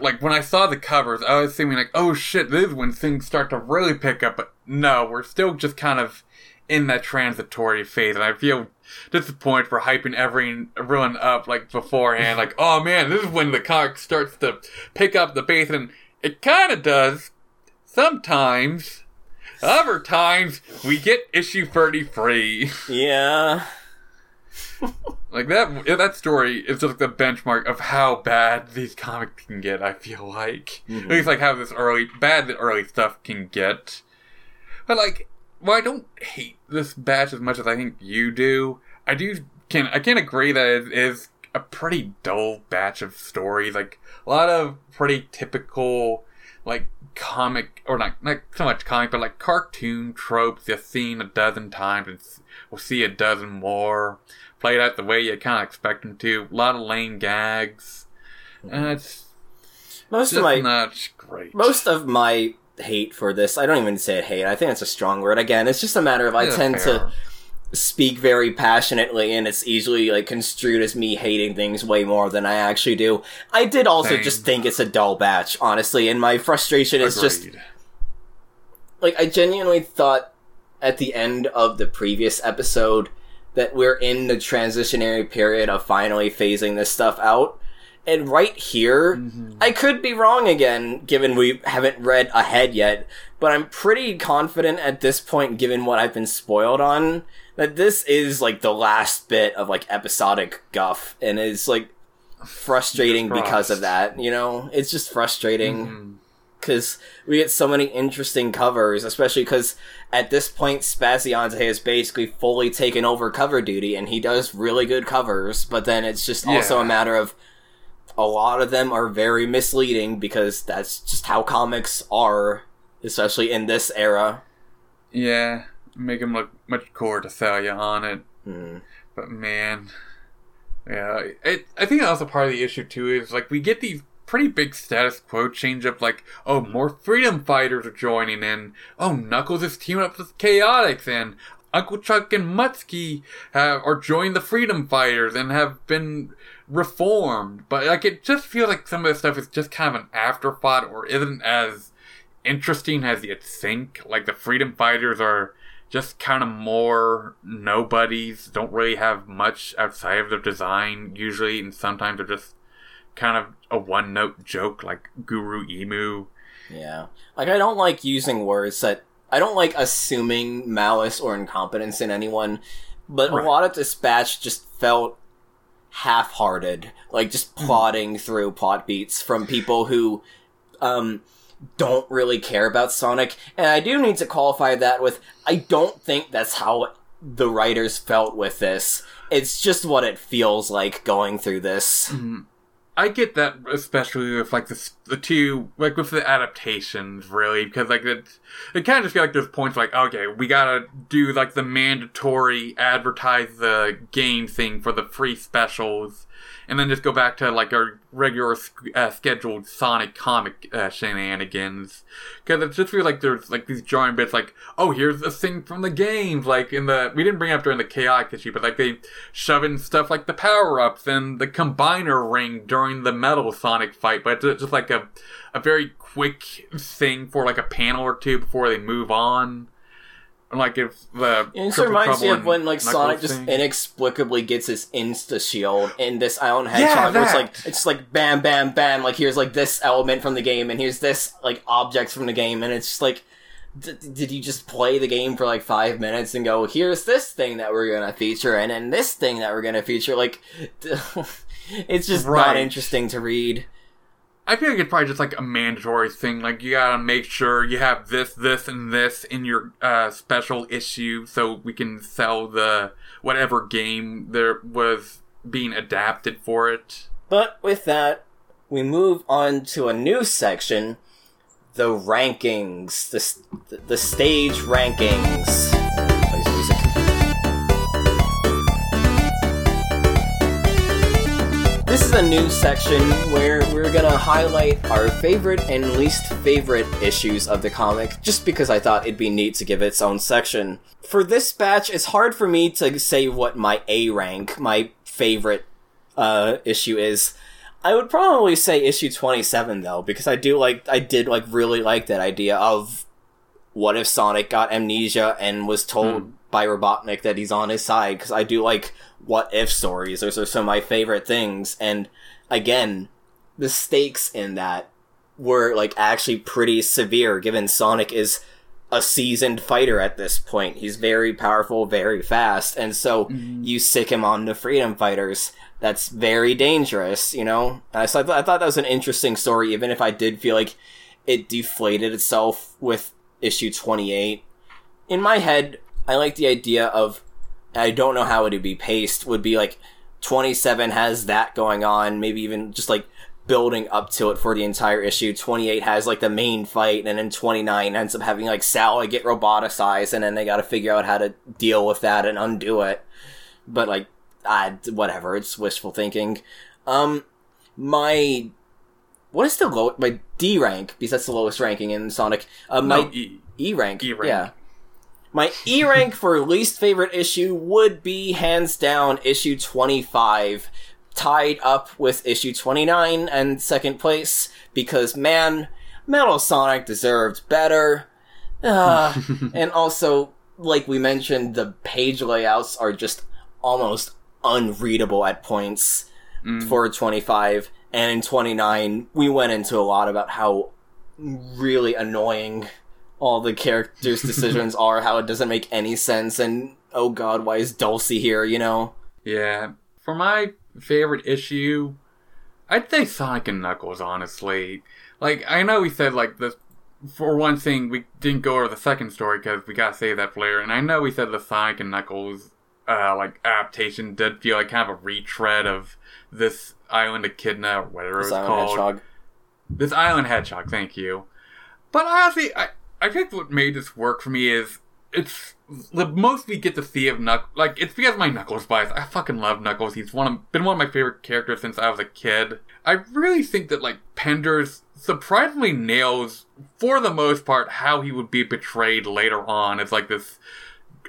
like when I saw the covers, I was thinking like, oh shit, this is when things start to really pick up. But no, we're still just kind of in that transitory phase, and I feel disappointed for hyping every everyone up like beforehand. like, oh man, this is when the comic starts to pick up the pace, and it kind of does sometimes. Other times we get issue thirty three. yeah. Like that that story is just the benchmark of how bad these comics can get, I feel like. Mm-hmm. At least like how this early bad the early stuff can get. But like well I don't hate this batch as much as I think you do. I do can I can agree that it is a pretty dull batch of stories. Like a lot of pretty typical like comic or not not so much comic but like cartoon tropes you've seen a dozen times and we'll see a dozen more played out the way you kind of expect them to. A lot of lame gags. Mm-hmm. And it's Most just of my not great. most of my hate for this, I don't even say it hate. I think it's a strong word. Again, it's just a matter of I Yeah, tend fair. to speak very passionately and it's easily like construed as me hating things way more than I actually do. I did also Same. just think it's a dull batch, honestly, and my frustration is just like I genuinely thought at the end of the previous episode that we're in the transitionary period of finally phasing this stuff out. And right here, I could be wrong again, given we haven't read ahead yet, but I'm pretty confident at this point, given what I've been spoiled on, that this is like the last bit of like episodic guff, and it's like frustrating because of that. You know, it's just frustrating Mhm. Because we get so many interesting covers, especially because at this point Spaziante has basically fully taken over cover duty, and he does really good covers. But then it's just also a matter of a lot of them are very misleading because that's just how comics are, especially in this era. Yeah, make him look much cooler to sell you on it. Hmm. But man, yeah, it, I think also part of the issue too is like we get these pretty big status quo change of Like, oh, more freedom fighters are joining in. Oh, Knuckles is teaming up with Chaotix, and Uncle Chuck and Muttski have, are joining the freedom fighters and have been reformed. But like, it just feels like some of this stuff is just kind of an afterthought or isn't as interesting as you'd think. Like the freedom fighters are just kind of more nobodies, don't really have much outside of their design usually, and sometimes they're just kind of a one note joke like Guru Emu. Yeah. Like, I don't like using words that. I don't like assuming malice or incompetence in anyone, but Right. a lot of Dispatch just felt half hearted. Like, just plodding through plot beats from people who, um, don't really care about Sonic. And I do need to qualify that with I don't think that's how the writers felt with this. It's just what it feels like going through this. I get that, especially with like the the two like with the adaptations, really, because like it it kind of just feel like there's points like okay, we gotta do like the mandatory advertise the game thing for the free specials, and then just go back to like our regular uh, scheduled Sonic comic uh, shenanigans. Because it just feels like there's like these jarring bits, like oh, here's a thing from the games, like in the we didn't bring up during the Chaotix issue, but like they shove in stuff like the power ups and the combiner ring during the Metal Sonic fight, but it's just like a a very quick thing for like a panel or two before they move on. And, Like if the reminds me of when like Sonic just thing. inexplicably gets his insta shield in this Island Yeah, Hedgehog. where it's like it's like bam, bam, bam. Like here's like this element from the game, and here's this like object from the game, and it's just like, d- did you just play the game for like five minutes and go, here's this thing that we're gonna feature, and then this thing that we're gonna feature? Like, it's just not interesting to read. I feel like it's probably just like a mandatory thing. Like you gotta make sure you have this, this, and this in your uh, special issue, so we can sell the whatever game there was being adapted for it. But with that, we move on to a new section the rankings, the, the stage rankings. A new section where we're gonna highlight our favorite and least favorite issues of the comic, just because I thought it'd be neat to give its own section. For this batch, it's hard for me to say what my A rank, my favorite uh, issue is. I would probably say issue 27 though, because I do like, I did like really like that idea of what if Sonic got amnesia and was told by Robotnik that he's on his side, because I do like what if stories. Those are some of my favorite things, and again, the stakes in that were like actually pretty severe, given Sonic is a seasoned fighter at this point. He's very powerful, very fast, and so you sick him on the Freedom Fighters. That's very dangerous, you know. Uh, so I, th- I thought that was an interesting story, even if I did feel like it deflated itself with issue twenty eight. In my head, I like the idea of I don't know how it would be paced. Would be like twenty seven has that going on, maybe even just like building up to it for the entire issue. 28 has like the main fight, and then 29 ends up having like Sally get roboticized, and then they got to figure out how to deal with that and undo it. But like, ah, whatever. It's wishful thinking. Um, my what is the low my D rank because that's the lowest ranking in Sonic. Uh, my No, E. E rank. E rank. Yeah. My E rank for least favorite issue would be hands down issue 25, tied up with issue 29 and second place because man, Metal Sonic deserved better. Uh, and also, like we mentioned, the page layouts are just almost unreadable at points Mm. for 25. And in 29, we went into a lot about how really annoying all the characters' decisions are, how it doesn't make any sense, and oh god, why is Dulcie here, you know? Yeah. For my favorite issue, I'd say Sonic and Knuckles, honestly. Like, I know we said, like, the. For one thing, we didn't go over the second story because we gotta save that for later. And I know we said the Sonic and Knuckles, uh, like, adaptation did feel like kind of a retread of this Island Echidna, or whatever This it was Island called. Hedgehog. This Island Hedgehog, thank you. But I honestly, I, I think what made this work for me is it's the most we get to see of Knuckles. Like it's because my Knuckles bias. I fucking love Knuckles. He's one of, been one of my favorite characters since I was a kid. I really think that like Penders surprisingly nails, for the most part, how he would be portrayed later on It's like this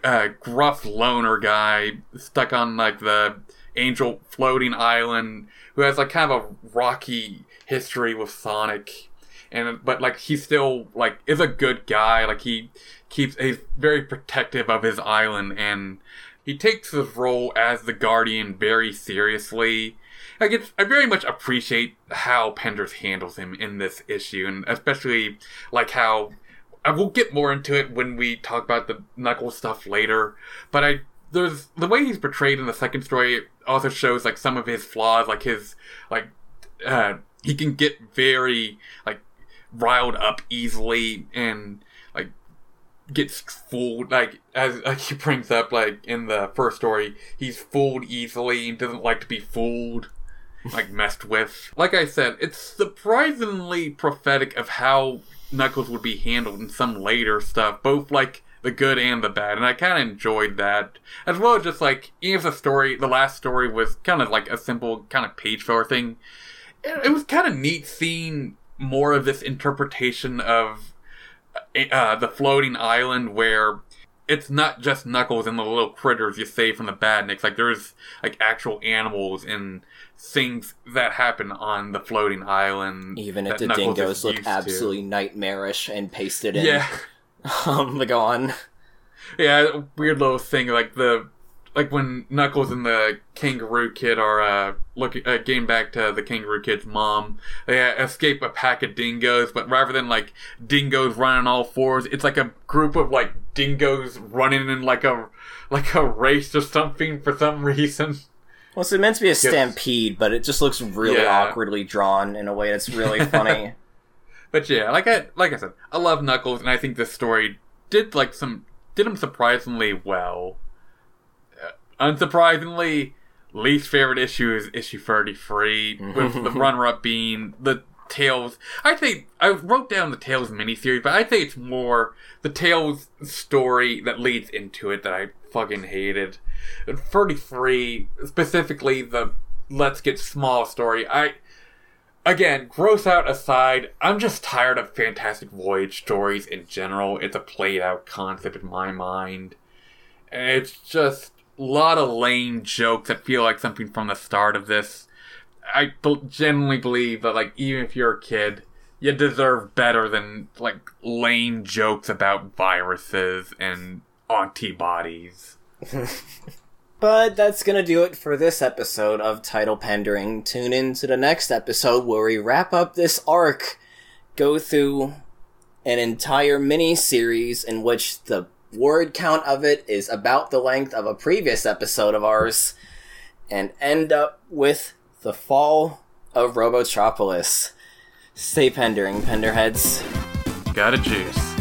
uh, gruff loner guy stuck on like the angel floating island who has like kind of a rocky history with Sonic and but like he still like is a good guy. Like he keeps he's very protective of his island and he takes his role as the guardian very seriously. It's, i very much appreciate how penders handles him in this issue and especially like how I will get more into it when we talk about the Knuckles stuff later, but I there's the way he's portrayed in the second story also shows like some of his flaws, like his like uh he can get very like riled up easily and like gets fooled like as like he brings up like in the first story he's fooled easily and doesn't like to be fooled like messed with. Like i said it's surprisingly prophetic of how knuckles would be handled in some later stuff both like the good and the bad and i kind of enjoyed that. As well as just like even if the story the last story was kind of like a simple kind of page filler thing. It, it was kind of neat seeing more of this interpretation of uh, the floating island where it's not just Knuckles and the little critters you save from the badniks. Like there's like actual animals and things that happen on the floating island. Even if the Knuckles dingoes look used to. absolutely nightmarish and pasted in. Yeah, Um, but go on. yeah, weird little thing like the like when Knuckles and the Kangaroo Kid are uh looking uh, getting back to the Kangaroo Kid's mom. They uh, escape a pack of dingoes, but rather than like dingoes running on all fours, it's like a group of like dingoes running in like a like a race or something for some reason. Well, it's meant to be a stampede, but it just looks really Yeah. awkwardly drawn in a way that's really funny. But yeah, like I like I said, I love Knuckles, and I think this story did like some did him surprisingly well. Unsurprisingly, least favorite issue is issue thirty three, mm-hmm. with the runner up being the Tails. I think I wrote down the Tails miniseries, but I think it's more the Tails story that leads into it that I fucking hated. Thirty three, specifically the Let's Get Small story. I again, gross out aside, I'm just tired of Fantastic Voyage stories in general. It's a played out concept in my mind. And it's just lot of lame jokes that feel like something from the start of this. I genuinely believe that, like, even if you're a kid, you deserve better than, like, lame jokes about viruses and antibodies. But that's gonna do it for this episode of Title Pendering. Tune in to the next episode where we wrap up this arc, go through an entire mini series in which the word count of it is about the length of a previous episode of ours, and end up with the fall of Robotropolis. Stay pendering, penderheads. Got a juice.